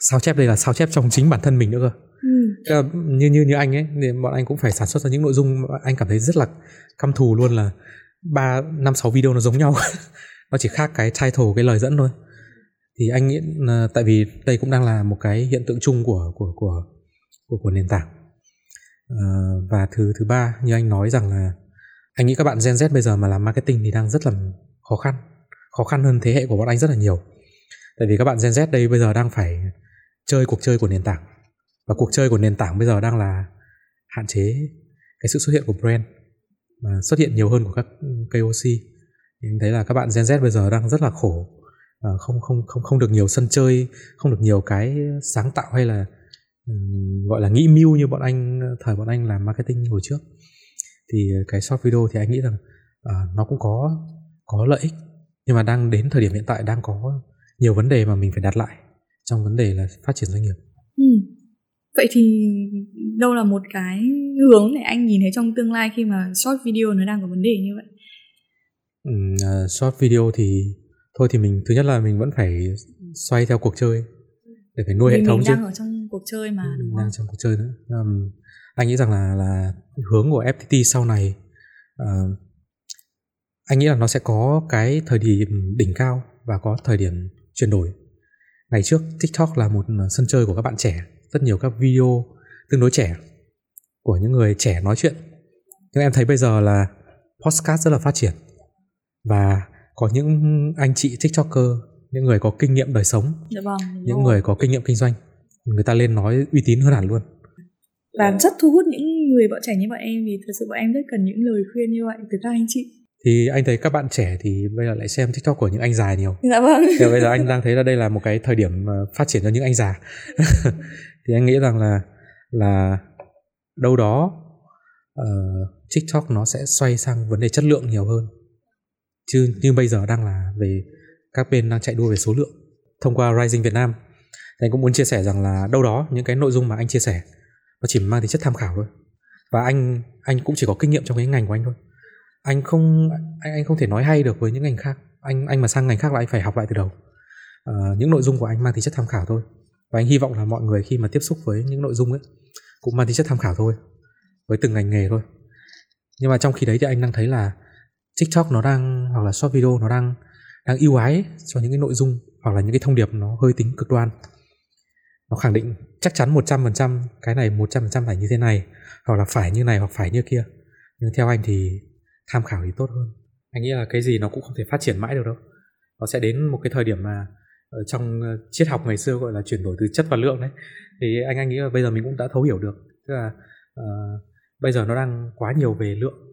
Sao chép đây là sao chép trong chính bản thân mình nữa cơ? Ừ. như như như anh ấy thì bọn anh cũng phải sản xuất ra những nội dung anh cảm thấy rất là căm thù luôn là ba năm sáu video nó giống nhau. Nó chỉ khác cái title cái lời dẫn thôi thì anh nghĩ là tại vì đây cũng đang là một cái hiện tượng chung của của của của, của nền tảng. À, và thứ thứ ba như anh nói rằng là anh nghĩ các bạn Gen Z bây giờ mà làm marketing thì đang rất là khó khăn khó khăn hơn thế hệ của bọn anh rất là nhiều. Tại vì các bạn Gen Z đây bây giờ đang phải chơi cuộc chơi của nền tảng. Và cuộc chơi của nền tảng bây giờ đang là hạn chế cái sự xuất hiện của brand mà xuất hiện nhiều hơn của các ừ, KOC thì anh thấy là các bạn Gen Z bây giờ đang rất là khổ và không không không không được nhiều sân chơi không được nhiều cái sáng tạo hay là um, gọi là nghĩ mưu như bọn anh thời bọn anh làm marketing hồi trước thì cái short video thì anh nghĩ rằng uh, nó cũng có có lợi ích nhưng mà đang đến thời điểm hiện tại đang có nhiều vấn đề mà mình phải đặt lại trong vấn đề là phát triển doanh nghiệp. Ừ. Vậy thì đâu là một cái hướng để anh nhìn thấy trong tương lai khi mà short video nó đang có vấn đề như vậy? Ừ, uh, short video thì thôi thì mình thứ nhất là mình vẫn phải xoay theo cuộc chơi để phải nuôi hệ thống mình chứ. đang ở trong cuộc chơi mà đúng đang trong cuộc chơi nữa. Um, anh nghĩ rằng là là hướng của FPT sau này uh, anh nghĩ là nó sẽ có cái thời điểm đỉnh cao và có thời điểm chuyển đổi ngày trước tiktok là một sân chơi của các bạn trẻ rất nhiều các video tương đối trẻ của những người trẻ nói chuyện nhưng em thấy bây giờ là podcast rất là phát triển và có những anh chị tiktoker những người có kinh nghiệm đời sống dạ vâng, những người có kinh nghiệm kinh doanh người ta lên nói uy tín hơn hẳn luôn. Và rất thu hút những người bọn trẻ như bọn em vì thật sự bọn em rất cần những lời khuyên như vậy từ các anh chị. Thì anh thấy các bạn trẻ thì bây giờ lại xem tiktok của những anh già nhiều. Dạ vâng. Thì bây giờ anh đang thấy là đây là một cái thời điểm phát triển cho những anh già. Thì anh nghĩ rằng là là đâu đó uh, tiktok nó sẽ xoay sang vấn đề chất lượng nhiều hơn chứ như bây giờ đang là về các bên đang chạy đua về số lượng thông qua Rising Việt Nam thì anh cũng muốn chia sẻ rằng là đâu đó những cái nội dung mà anh chia sẻ nó chỉ mang tính chất tham khảo thôi. Và anh anh cũng chỉ có kinh nghiệm trong cái ngành của anh thôi. Anh không anh anh không thể nói hay được với những ngành khác. Anh anh mà sang ngành khác là anh phải học lại từ đầu. À, những nội dung của anh mang tính chất tham khảo thôi. Và anh hy vọng là mọi người khi mà tiếp xúc với những nội dung ấy cũng mang tính chất tham khảo thôi với từng ngành nghề thôi. Nhưng mà trong khi đấy thì anh đang thấy là tiktok nó đang hoặc là short video nó đang đang ưu ái cho những cái nội dung hoặc là những cái thông điệp nó hơi tính cực đoan. Nó khẳng định chắc chắn 100% cái này 100% phải như thế này hoặc là phải như này hoặc phải như kia. Nhưng theo anh thì tham khảo thì tốt hơn. Anh nghĩ là cái gì nó cũng không thể phát triển mãi được đâu. Nó sẽ đến một cái thời điểm mà ở trong ờ, triết học ngày xưa gọi là chuyển đổi từ chất và lượng đấy. Thì anh anh nghĩ là bây giờ mình cũng đã thấu hiểu được. Tức là uh, bây giờ nó đang quá nhiều về lượng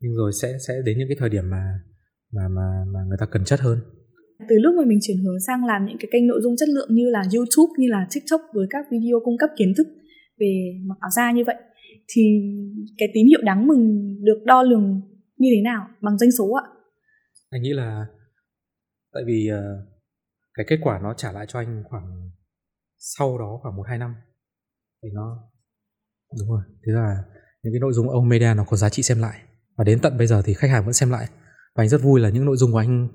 nhưng rồi sẽ sẽ đến những cái thời điểm mà mà mà mà người ta cần chất hơn từ lúc mà mình chuyển hướng sang làm những cái kênh nội dung chất lượng như là YouTube như là TikTok với các video cung cấp kiến thức về mặc áo da như vậy thì cái tín hiệu đáng mừng được đo lường như thế nào bằng doanh số ạ? Anh nghĩ là tại vì uh, cái kết quả nó trả lại cho anh khoảng sau đó khoảng một hai năm thì nó đúng rồi thế là những cái nội dung ông media nó có giá trị xem lại và đến tận bây giờ thì khách hàng vẫn xem lại. Và anh rất vui là những nội dung của anh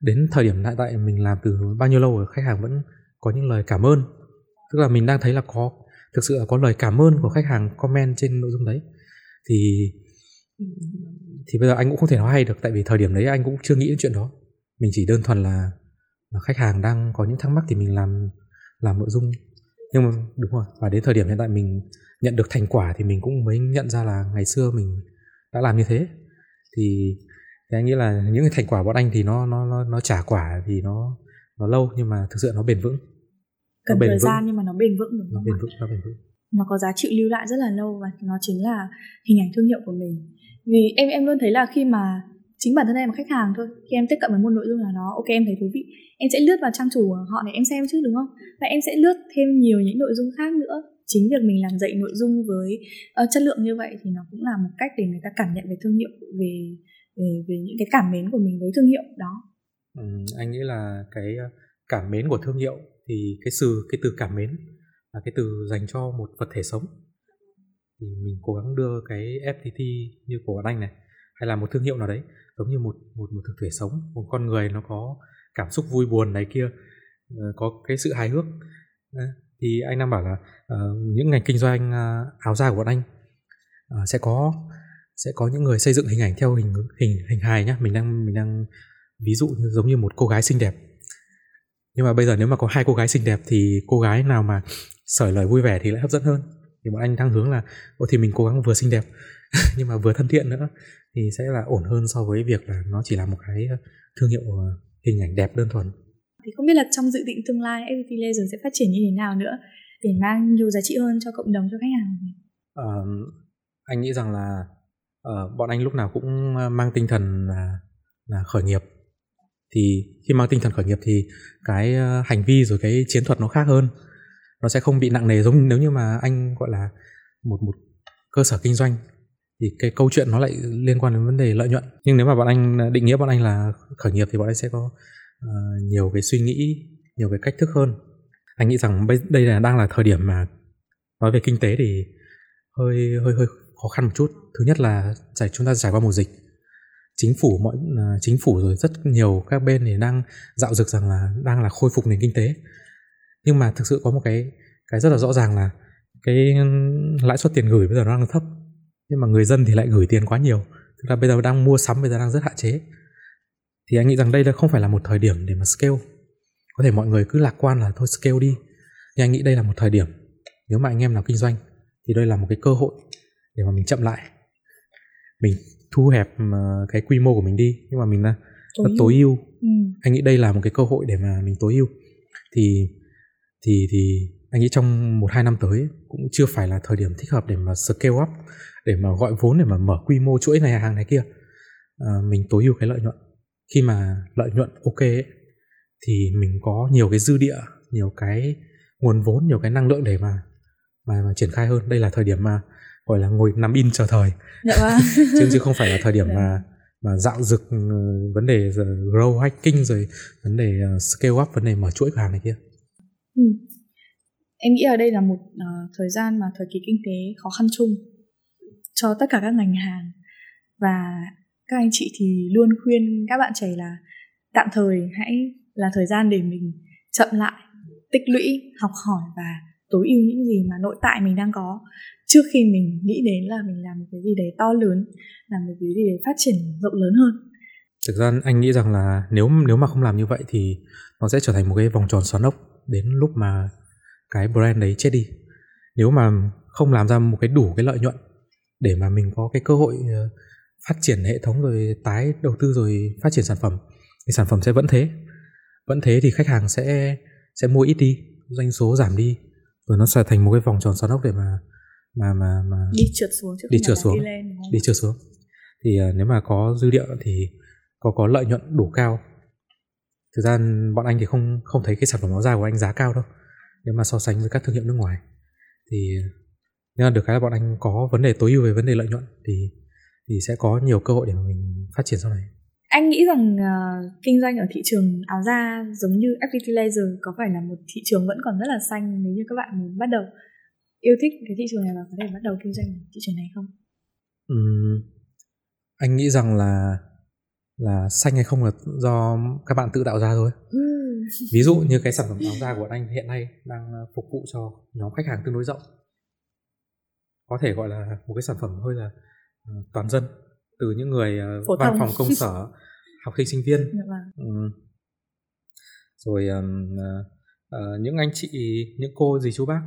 đến thời điểm hiện tại mình làm từ bao nhiêu lâu rồi khách hàng vẫn có những lời cảm ơn. Tức là mình đang thấy là có thực sự là có lời cảm ơn của khách hàng comment trên nội dung đấy. Thì thì bây giờ anh cũng không thể nói hay được tại vì thời điểm đấy anh cũng chưa nghĩ đến chuyện đó. Mình chỉ đơn thuần là, là khách hàng đang có những thắc mắc thì mình làm làm nội dung. Nhưng mà đúng rồi và đến thời điểm hiện tại mình nhận được thành quả thì mình cũng mới nhận ra là ngày xưa mình đã làm như thế. Thì, thì anh nghĩ là những cái thành quả bọn anh thì nó nó nó nó trả quả thì nó nó lâu nhưng mà thực sự nó bền vững. Cần thời gian nhưng mà nó bền vững đúng nó bền vững nó bền vững. Nó có giá trị lưu lại rất là lâu và nó chính là hình ảnh thương hiệu của mình. Vì em em luôn thấy là khi mà chính bản thân em là khách hàng thôi khi em tiếp cận với một nội dung nào đó ok em thấy thú vị em sẽ lướt vào trang chủ của họ để em xem chứ đúng không? Và em sẽ lướt thêm nhiều những nội dung khác nữa chính việc mình làm dạy nội dung với uh, chất lượng như vậy thì nó cũng là một cách để người ta cảm nhận về thương hiệu về về về những cái cảm mến của mình với thương hiệu đó. Ừ, anh nghĩ là cái ờ, cảm mến của thương hiệu thì cái từ cái từ cảm mến là cái từ dành cho một vật thể sống. Thì mình cố gắng đưa cái FTT như của bọn anh này hay là một thương hiệu nào đấy giống như một một một thực thể sống một con người nó có cảm xúc vui buồn này kia ờ, có cái sự hài hước thì anh đang bảo là uh, những ngành kinh doanh uh, áo da của bọn anh uh, sẽ có sẽ có những người xây dựng hình ảnh theo hình hình hình hài nhá. Mình đang mình đang ví dụ giống như một cô gái xinh đẹp. Nhưng mà bây giờ nếu mà có hai cô gái xinh đẹp thì cô gái nào mà sởi lời vui vẻ thì lại hấp dẫn hơn. Thì bọn anh đang hướng là ô thì mình cố gắng vừa xinh đẹp nhưng mà vừa thân thiện nữa thì sẽ là ổn hơn so với việc là nó chỉ là một cái thương hiệu hình ảnh đẹp đơn thuần thì không biết là trong dự định tương lai FPT Laser sẽ phát triển như thế nào nữa để mang nhiều giá trị hơn cho cộng đồng cho khách hàng à, anh nghĩ rằng là uh, bọn anh lúc nào cũng ờ, mang tinh thần là là khởi nghiệp. Thì khi mang tinh thần khởi nghiệp thì cái ờ, hành vi rồi cái chiến thuật nó khác hơn. Nó sẽ không bị nặng nề giống nếu như mà anh gọi là một một cơ sở kinh doanh thì cái câu chuyện nó lại liên quan đến vấn đề lợi nhuận. Nhưng nếu mà bọn anh định nghĩa bọn anh là khởi nghiệp thì bọn anh sẽ có uh, nhiều cái suy nghĩ nhiều cái cách thức hơn. Anh nghĩ rằng đây là đang là thời điểm mà nói về kinh tế thì hơi hơi hơi khó khăn một chút. Thứ nhất là giải chúng ta trải qua mùa dịch. Chính phủ mọi uh, chính phủ rồi rất nhiều các bên thì đang dạo dực rằng là đang là khôi phục nền kinh tế. Nhưng mà thực sự có một cái cái rất là rõ ràng là cái lãi suất tiền gửi bây giờ nó đang thấp nhưng mà người dân thì lại gửi tiền quá nhiều. Tức là bây giờ đang mua sắm bây giờ đang rất hạn chế thì anh nghĩ rằng đây là không phải là một thời điểm để mà scale. Có thể mọi người cứ lạc quan là thôi scale đi. Nhưng anh nghĩ đây là một thời điểm. Nếu mà anh em nào kinh doanh thì đây là một cái cơ hội để mà mình chậm lại. Mình thu hẹp ờ, cái quy mô của mình đi. Nhưng mà mình là tối, tối ưu. ừ. anh nghĩ đây là một cái cơ hội để mà mình tối ưu. Thì thì thì anh nghĩ trong một hai năm tới cũng chưa phải là thời điểm thích hợp để mà scale up để mà gọi vốn để mà mở quy mô chuỗi này hàng này kia. À, mình tối ưu cái lợi nhuận khi mà lợi nhuận ok ấy, thì mình có nhiều cái dư địa nhiều cái nguồn vốn nhiều cái năng lượng để mà mà, mà triển khai hơn đây là thời điểm mà gọi là ngồi nằm in chờ thời dạ vâng. chứ chứ không phải là thời điểm dạ. mà mà dạo dực ừ, vấn đề grow hacking rồi vấn đề ờ, scale up vấn đề mở chuỗi cửa hàng này kia ừ. em nghĩ ở đây là một uh, thời gian mà thời kỳ kinh tế khó khăn chung cho tất cả các ngành hàng và các anh chị thì luôn khuyên các bạn trẻ là tạm thời hãy là thời gian để mình chậm lại, tích lũy, học hỏi và tối ưu những gì mà nội tại mình đang có. Trước khi mình nghĩ đến là mình làm một cái gì đấy to lớn, làm một cái gì đấy phát triển rộng lớn hơn. Thực ra anh nghĩ rằng là nếu nếu mà không làm như vậy thì nó sẽ trở thành một cái vòng tròn xoắn ốc đến lúc mà cái brand đấy chết đi. Nếu mà không làm ra một cái đủ cái lợi nhuận để mà mình có cái cơ hội ờ, phát triển hệ thống rồi tái đầu tư rồi phát triển sản phẩm thì sản phẩm sẽ vẫn thế. Vẫn thế thì khách hàng sẽ sẽ mua ít đi doanh số giảm đi rồi nó sẽ thành một cái vòng tròn xoắn ốc để mà mà mà mà đi trượt xuống chứ đi trượt xuống đi, lên, đi trượt xuống. Thì uh, nếu mà có dư địa thì có có lợi nhuận đủ cao. Thực ra bọn anh thì không không thấy cái sản phẩm áo da của anh giá cao đâu nếu mà so sánh với các thương hiệu nước ngoài. Thì nếu là được cái là bọn anh có vấn đề tối ưu về vấn đề lợi nhuận thì thì sẽ có nhiều cơ hội để mà mình phát triển sau này anh nghĩ rằng uh, kinh doanh ở thị trường áo da giống như FPT Laser có phải là một thị trường vẫn còn rất là xanh nếu như các bạn muốn bắt đầu yêu thích cái thị trường này và có thể bắt đầu kinh doanh thị trường này không? Uhm, anh nghĩ rằng là là xanh hay không là do các bạn tự tạo ra thôi. Ví dụ như cái sản phẩm áo da của anh hiện nay đang ờ, phục vụ cho nhóm khách hàng tương đối rộng. Có thể gọi là một cái sản phẩm hơi là toàn dân từ những người uh, Phổ văn thông. phòng công sở, học sinh sinh viên. Dạ vâng. ừ. Rồi uh, những anh chị, những cô dì chú bác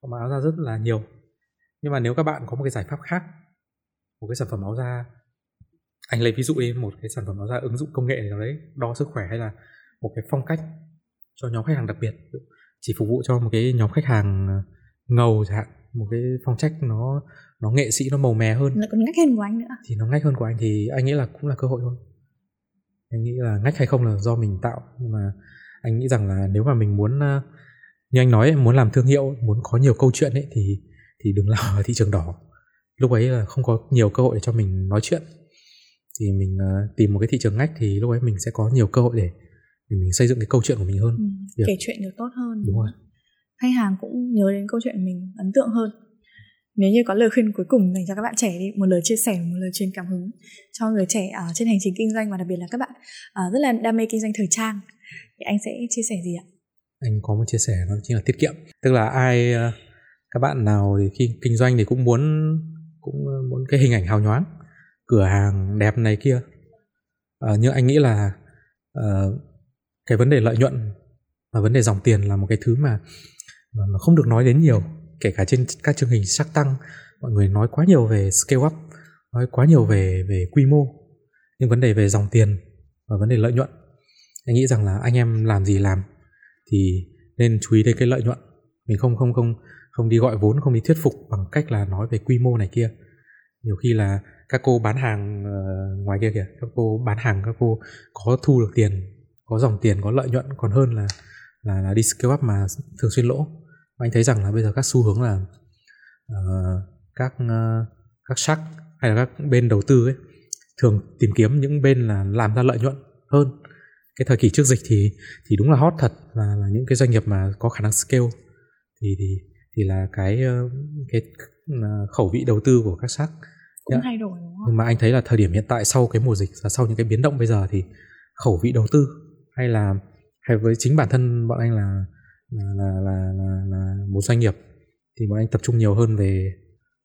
có áo da rất là nhiều. Nhưng mà nếu các bạn có một cái giải pháp khác, một cái sản phẩm áo da anh lấy ví dụ đi một cái sản phẩm áo da ứng dụng công nghệ nào đấy đo sức khỏe hay là một cái phong cách cho nhóm khách hàng đặc biệt chỉ phục vụ cho một cái nhóm khách hàng ờ, ngầu chẳng hạn một cái phong cách nó nó nghệ sĩ nó màu mè hơn. Lại còn ngách hơn của anh nữa. Thì nó ngách hơn của anh thì anh nghĩ là cũng là cơ hội thôi. Anh nghĩ là ngách hay không là do mình tạo. Nhưng mà anh nghĩ rằng là nếu mà mình muốn ờ, như anh nói muốn làm thương hiệu muốn có nhiều câu chuyện ấy thì thì đừng làm ở thị trường đỏ. Lúc ấy là không có nhiều cơ hội để cho mình nói chuyện. Thì mình uh, tìm một cái thị trường ngách thì lúc ấy mình sẽ có nhiều cơ hội để để mình xây dựng cái câu chuyện của mình hơn. Ừ, kể chuyện được tốt hơn đúng rồi khách hàng cũng nhớ đến câu chuyện mình ấn tượng hơn. Nếu như có lời khuyên cuối cùng dành cho các bạn trẻ đi một lời chia sẻ một lời truyền cảm hứng cho người trẻ ở trên hành trình kinh doanh và đặc biệt là các bạn uh, rất là đam mê kinh doanh thời trang thì anh sẽ chia sẻ gì ạ? Anh có một chia sẻ đó chính là tiết kiệm. Tức là ai uh, các bạn nào thì khi kinh doanh thì cũng muốn cũng ờ, muốn cái hình ảnh hào nhoáng cửa hàng đẹp này kia. À, nhưng anh nghĩ là uh, cái vấn đề lợi nhuận và vấn đề dòng tiền là một cái thứ mà mà không được nói đến nhiều kể cả trên các chương trình sắc tăng mọi người nói quá nhiều về scale up nói quá nhiều về về quy mô nhưng vấn đề về dòng tiền và vấn đề lợi nhuận. Anh nghĩ rằng là anh em làm gì làm thì nên chú ý đến cái lợi nhuận. Mình không không không không đi gọi vốn không đi thuyết phục bằng cách là nói về quy mô này kia. Nhiều khi là các cô bán hàng uh, ngoài kia kìa các cô bán hàng các cô có thu được tiền có dòng tiền có lợi nhuận. Còn hơn là là, là đi scale up mà thường xuyên lỗ và anh thấy rằng là bây giờ các xu hướng là uh, các uh, các sắc hay là các bên đầu tư ấy thường tìm kiếm những bên là làm ra lợi nhuận hơn cái thời kỳ trước dịch thì thì đúng là hot thật là, là những cái doanh nghiệp mà có khả năng scale thì thì thì là cái cái khẩu vị đầu tư của các sắc cũng yeah. Dạ. thay đổi đúng không? Nhưng mà anh thấy là thời điểm hiện tại sau cái mùa dịch và sau những cái biến động bây giờ thì khẩu vị đầu tư hay là hay với chính bản thân bọn anh là là là là, là, là một doanh nghiệp thì bọn anh tập trung nhiều hơn về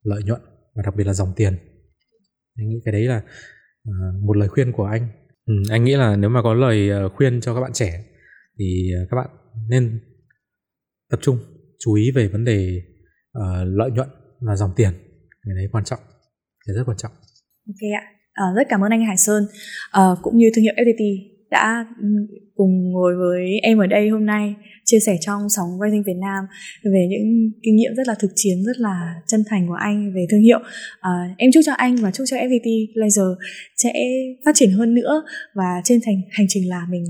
lợi nhuận và đặc biệt là dòng tiền. Anh nghĩ cái đấy là uh, một lời khuyên của anh. Ừ, anh nghĩ là nếu mà có lời ờ, khuyên cho các bạn trẻ thì ờ, các bạn nên tập trung chú ý về vấn đề uh, lợi nhuận và dòng tiền. Cái đấy quan trọng là rất quan trọng. Ok ạ. À, rất cảm ơn anh Hải Sơn. À, cũng như thương hiệu FPT đã ừ, cùng ngồi với em ở đây hôm nay chia sẻ trong sóng Rising Việt Nam về những kinh nghiệm rất là thực chiến rất là chân thành của anh về thương hiệu à, em chúc cho anh và chúc cho FPT Laser sẽ phát triển hơn nữa và trên thành hành trình là mình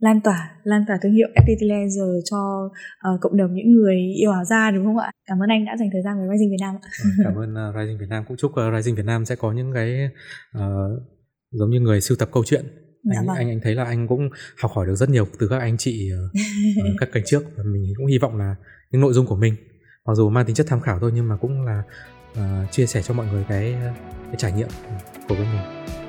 lan tỏa lan tỏa thương hiệu FPT Laser cho uh, cộng đồng những người yêu áo da đúng không ạ? Cảm ơn anh đã dành thời gian với Rising Việt Nam ạ. Vâng, cảm ơn uh, Rising Việt Nam cũng chúc uh, Rising Việt Nam sẽ có những cái uh, giống như người sưu tập câu chuyện. Dạ anh, vâng. anh anh thấy là anh cũng học hỏi được rất nhiều từ các anh chị uh, các kênh trước và mình cũng hy vọng là những nội dung của mình mặc dù mang tính chất tham khảo thôi nhưng mà cũng là uh, chia sẻ cho mọi người cái cái trải nghiệm của bên mình